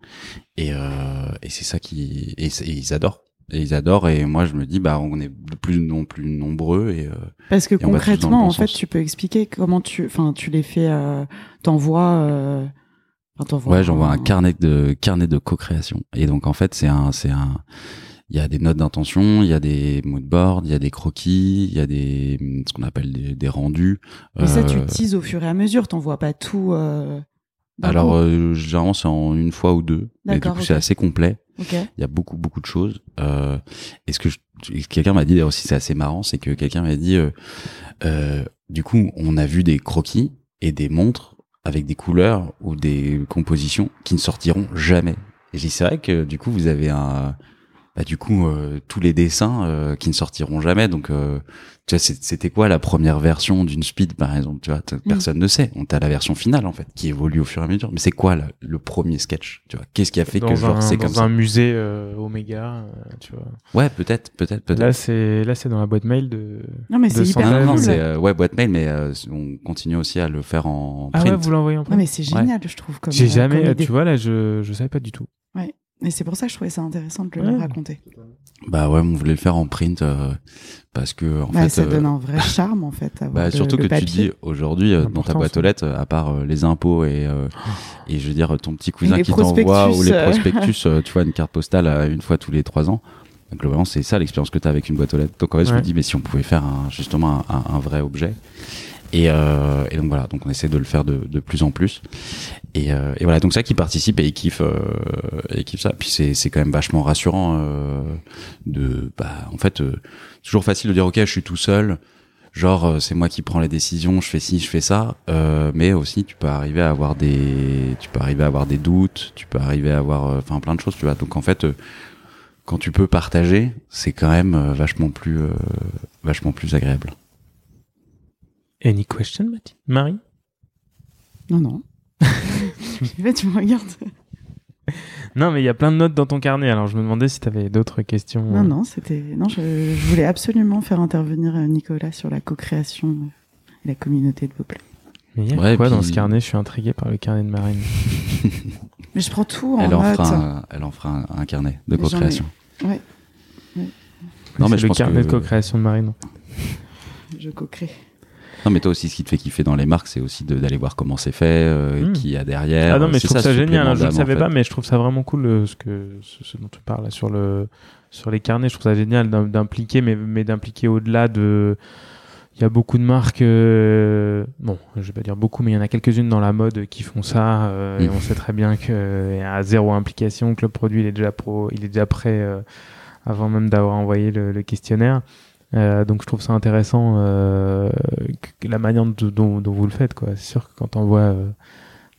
Et euh, et c'est ça qui et, ils adorent. Et ils adorent. Et moi je me dis bah on est de plus non plus nombreux et euh, parce que Et concrètement, bon en fait, sens. tu peux expliquer comment tu, enfin, tu les fais, euh, t'envoies, euh, Ouais, j'envoie un carnet de carnet de co-création. Et donc en fait, c'est un c'est un il y a des notes d'intention, il y a des mood boards, il y a des croquis, il y a des ce qu'on appelle des, des rendus. Mais ça, tu Euh, teases au fur et à mesure, t'envoies pas tout. Euh, alors euh, généralement c'est en une fois ou deux. Et du coup c'est assez complet. ok. Il y a beaucoup beaucoup de choses. Euh, et ce que je- quelqu'un m'a dit d'ailleurs aussi c'est assez marrant, c'est que quelqu'un m'a dit euh, du coup on a vu des croquis et des montres avec des couleurs ou des compositions qui ne sortiront jamais. Et c'est vrai que du coup vous avez un bah du coup euh, tous les dessins euh, qui ne sortiront jamais donc euh, tu vois c'était quoi la première version d'une speed par exemple tu vois t- personne ne sait on t'a la version finale en fait qui évolue au fur et à mesure mais c'est quoi la- le premier sketch tu vois? Qu'est-ce qui a fait dans que genre un, c'est dans comme un ça? musée euh, Oméga, euh, tu vois. ouais peut-être peut-être peut-être Là, c'est là, c'est dans la boîte mail de. Non, mais c'est hyper non, non, non, cool. c'est euh, ouais boîte mail, mais euh, on continue aussi à le faire en Ah print. ouais, vous l'envoyez en Non, print. mais c'est génial, je trouve. Comme, J'ai euh, jamais, comme idée. tu vois là, je je savais pas du tout. Et c'est pour ça que je trouvais ça intéressant de le Ouais. raconter. Bah ouais, on voulait le faire en print euh, parce que en Bah, fait, ça euh, donne un vrai charme, en fait. avoir bah, le- surtout le que tu dis aujourd'hui euh, dans ta boîte aux lettres, euh, à part euh, les impôts et euh, et je veux dire ton petit cousin les qui t'envoie ou les prospectus, euh. euh, tu vois une carte postale euh, une fois tous les trois ans. Donc, globalement, c'est ça l'expérience que tu as avec une boîte aux lettres. Donc en fait, je me dis mais si on pouvait faire un, justement un, un- un vrai objet. Et, euh, et donc voilà, donc on essaie de le faire de, de plus en plus. Et, euh, et voilà, donc ça qui participe et ils kiffent, euh, et ils kiffent ça. Puis c'est quand même vachement rassurant euh, de, bah en fait, euh, toujours facile de dire ok, je suis tout seul. Genre euh, c'est moi qui prends les décisions, je fais ci, je fais ça. Mais aussi tu peux arriver à avoir des, tu peux arriver à avoir des doutes, tu peux arriver à avoir, enfin plein de choses, tu vois. Donc en fait, quand tu peux partager, c'est quand même vachement plus, vachement plus agréable. Any question, Mathilde? Marie? Non, non. Tu me regardes. Non, mais il y a plein de notes dans ton carnet. Alors je me demandais si tu avais d'autres questions. Non, non, c'était. Non, je, je voulais absolument faire intervenir euh, Nicolas sur la co-création euh, et la communauté de Beauplay. Mais il y a Ouais, quoi dans ce carnet? Je suis intrigué par le carnet de Marine. Mais je prends tout en Elle en note. fera, un, elle en fera un, un carnet de j'en ai- co-création. Ouais, Non, mais je le pense carnet que- de co-création de Marine. je co-crée. Non, mais toi aussi, ce qui te fait kiffer dans les marques, c'est aussi d'aller voir comment c'est fait, euh, Mm. qui y a derrière. Ah non, mais je trouve ça, génial. hein, Je ne en savais fait. pas, mais je trouve ça vraiment cool euh, ce, que, ce, ce dont tu parles là, sur, le, sur les carnets. Je trouve ça génial d'im- d'impliquer, mais, mais d'impliquer au-delà de. Il y a beaucoup de marques, euh, bon, je vais pas dire beaucoup, mais il y en a quelques-unes dans la mode qui font ça. euh, Et Mm. on sait très bien qu'il y a zéro implication, que le produit il est déjà pro, il est déjà prêt euh, avant même d'avoir envoyé le, le questionnaire. Euh, donc je trouve ça intéressant euh, que- la manière de- dont, dont vous le faites. quoi. C'est sûr que quand on voit euh,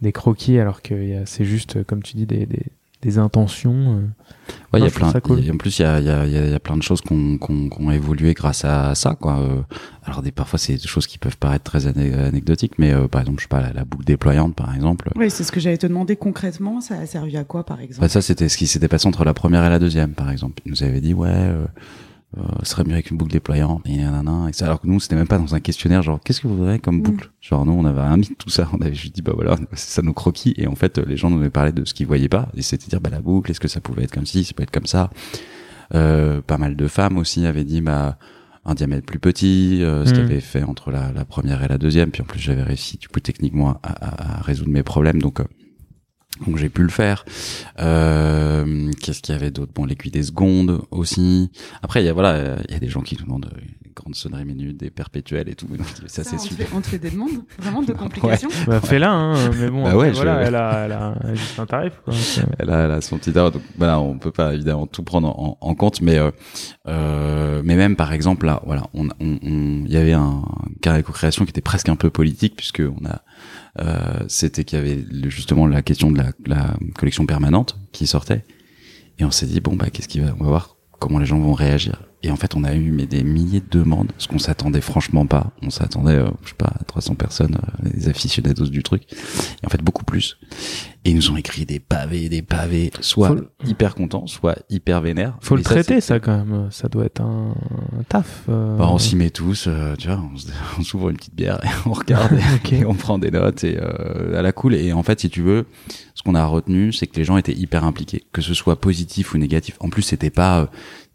des croquis, alors que c'est juste, comme tu dis, des, des, des intentions. euh. Ouais, y a plein. En plus, il y a, y, y plein de choses qu'on qu'on qu'on a évolué grâce à ça, quoi. Euh, alors, des, parfois, c'est des choses qui peuvent paraître très ané- anecdotiques, mais euh, par exemple, je sais pas, la, la boucle déployante, par exemple. Oui, c'est ce que j'allais te demander concrètement. Ça a servi à quoi, par exemple? Bah, ça, c'était ce qui s'était passé entre la première et la deuxième, par exemple. Il nous avait dit, ouais, euh, ce serait mieux avec une boucle déployante, et nanana, et ça. Alors que nous, c'était même pas dans un questionnaire, genre, qu'est-ce que vous voudrez comme Mm. boucle? Genre, nous, on avait un mythe, tout ça. On avait juste dit, bah voilà, ça nos croquis. Et en fait, les gens nous avaient parlé de ce qu'ils voyaient pas. Et c'était dire, bah la boucle, est-ce que ça pouvait être comme ci, ça peut être comme ça? Euh, pas mal de femmes aussi avaient dit, bah, un diamètre plus petit, euh, ce Mm. qui avait fait entre la, la première et la deuxième. Puis en plus, j'avais réussi, du coup, techniquement, à, à- à résoudre mes problèmes. Donc, euh, donc j'ai pu le faire. Euh, Qu'est-ce qu'il y avait d'autre? Bon, l'aiguille des secondes aussi. Après, il y a voilà, il y a des gens qui nous demandent euh, une grande sonnerie minute, des perpétuelles et tout. Donc, ça, c'est on, te super. fait, on te fait des demandes? Vraiment de complications? Bah, fais-la, hein, mais bon, Bah après, ouais, je- voilà, elle, a, elle a juste un tarif. Quoi. Elle a, elle a son petit tarot, donc voilà, on peut pas évidemment tout prendre en, en compte, mais euh, euh, mais même par exemple là, voilà, on, on, on- il y avait un carré co-création qui était presque un peu politique puisque on a, c'était qu'il y avait justement la question de la, la collection permanente qui sortait, et on s'est dit bon bah qu'est-ce qui va, on va voir comment les gens vont réagir. Et en fait, on a eu mais des milliers de demandes, ce qu'on s'attendait franchement pas. On s'attendait, euh, je sais pas, à 300 personnes, euh, des aficionados du truc. Et en fait, beaucoup plus. Et ils nous ont écrit des pavés, des pavés, soit Faut hyper contents, soit hyper vénères. Faut le ça, traiter, ça, quand même. Ça doit être un, un taf. euh. Bah, on s'y met tous, euh, tu vois, on, s'ouvre une petite bière et on regarde et, et on prend des notes et euh, à la cool. Et en fait, si tu veux, ce qu'on a retenu, c'est que les gens étaient hyper impliqués, que ce soit positif ou négatif. En plus, c'était pas euh,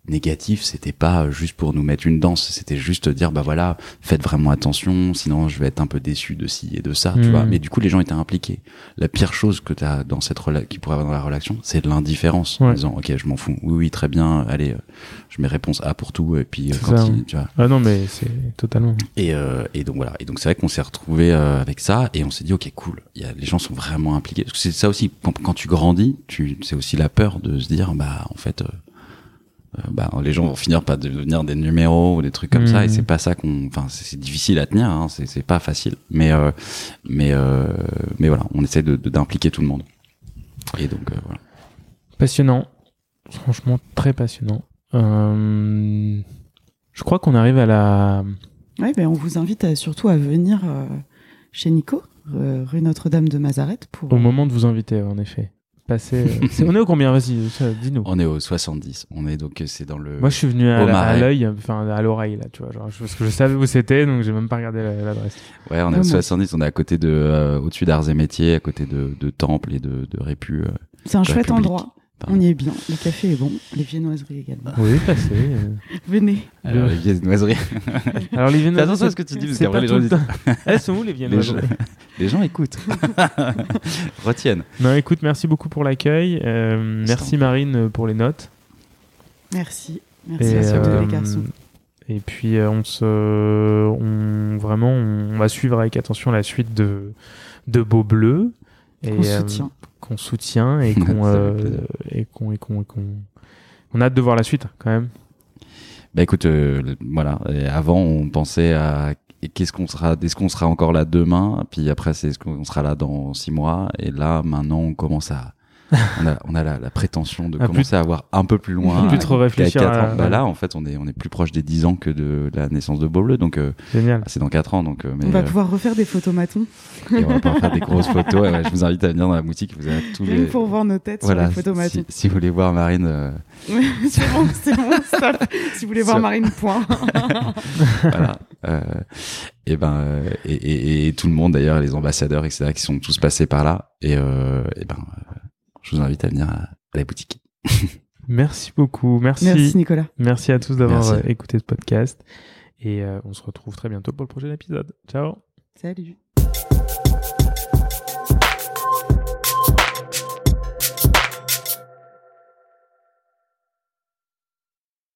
négatif, c'était pas euh, juste pour nous mettre une danse, c'était juste dire bah voilà, faites vraiment attention, sinon je vais être un peu déçu de ci et de ça, tu vois. Mais du coup, les gens étaient impliqués. La pire chose que tu as dans cette qui pourrait avoir dans la relation, c'est de l'indifférence en Ouais. disant OK, je m'en fous. Oui oui, très bien, allez, euh, je mets réponse A pour tout et puis euh, ça, tu vois. Ah non, mais c'est totalement. Et, euh, et donc voilà. Et donc c'est vrai qu'on s'est retrouvé euh, avec ça et on s'est dit ok cool. Y a, les gens sont vraiment impliqués. Parce que c'est ça aussi quand, quand tu grandis, tu c'est aussi la peur de se dire bah en fait. Euh, bah, les gens vont finir par devenir des numéros ou des trucs comme ça et Mhm. c'est pas ça qu'on enfin c'est difficile à tenir hein, c'est c'est pas facile mais euh, mais euh, mais voilà on essaie de d'impliquer tout le monde et donc euh, voilà Passionnant. Franchement, très passionnant. Euh, Je crois qu'on arrive à la. Ouais, ben on vous invite à- surtout à venir euh, chez Nico, euh, rue Notre-Dame de Mazareth, pour. Au moment de vous inviter, en effet. Euh, On est au combien? Vas-y, dis-nous. on est au 70 on est donc c'est dans le Moi, je suis venu à, l'œil, enfin à l'oreille, là, tu vois. Genre, je- parce que je savais où c'était, donc j'ai même pas regardé la- l'adresse. Ouais, on est Ouais, au moi. 70, on est à côté de, euh, au-dessus d'Arts et Métiers, à côté de, de Temple et de, de Répu. euh. C'est un chouette République. endroit. Pardon. On y est bien. Le café est bon. Les viennoiseries également. Oui, passer. euh. Venez. Alors, les viennoiseries. Alors, les viennoiseries. Attention à ce que tu dis, parce qu'après pas les gens disent. Elles sont où les Les gens, viennoiseries les gens écoutent. Retiennent. Non, écoute, merci beaucoup pour l'accueil. Euh, merci Marine pour les notes. Merci. Merci Et, à tous euh, les garçons. et puis euh, on se, on vraiment, on va suivre avec attention la suite de de Beau Bleu et On euh, soutient. qu'on soutient et qu'on euh, et qu'on et qu'on et qu'on on a hâte de voir la suite quand même. Bah écoute, euh, voilà. Et avant, on pensait à et qu'est-ce qu'on sera, est-ce qu'on sera encore là demain Puis après, c'est est-ce qu'on sera là dans six mois Et là, maintenant, on commence à, on a, on a la, la prétention de À plus- commencer à voir un peu plus loin. Plus trop réfléchir à- ans. Bah là, en fait, on est, on est plus proche des 10 ans que de la naissance de Beau Bleu, donc euh, Génial. c'est dans 4 ans. Donc, euh, mais, On va euh, pouvoir refaire des photomatons. et on va pouvoir faire des grosses photos. Ouais, je vous invite à venir dans la boutique. Vous avez tous les. que pour voir nos têtes Voilà, sur les photomatons. si, si vous voulez voir Marine, euh, c'est bon, c'est bon, stop. Si vous voulez voir Marine, point. voilà. Euh, et ben euh, et, et- et tout le monde d'ailleurs, les ambassadeurs, etc., qui sont tous passés par là. Et, euh, et ben, euh, je vous invite à venir à, à la boutique. Merci beaucoup. Merci. Merci Merci, Nicolas. à tous d'avoir euh, écouté ce podcast et euh, on se retrouve très bientôt pour le prochain épisode. Ciao. Salut.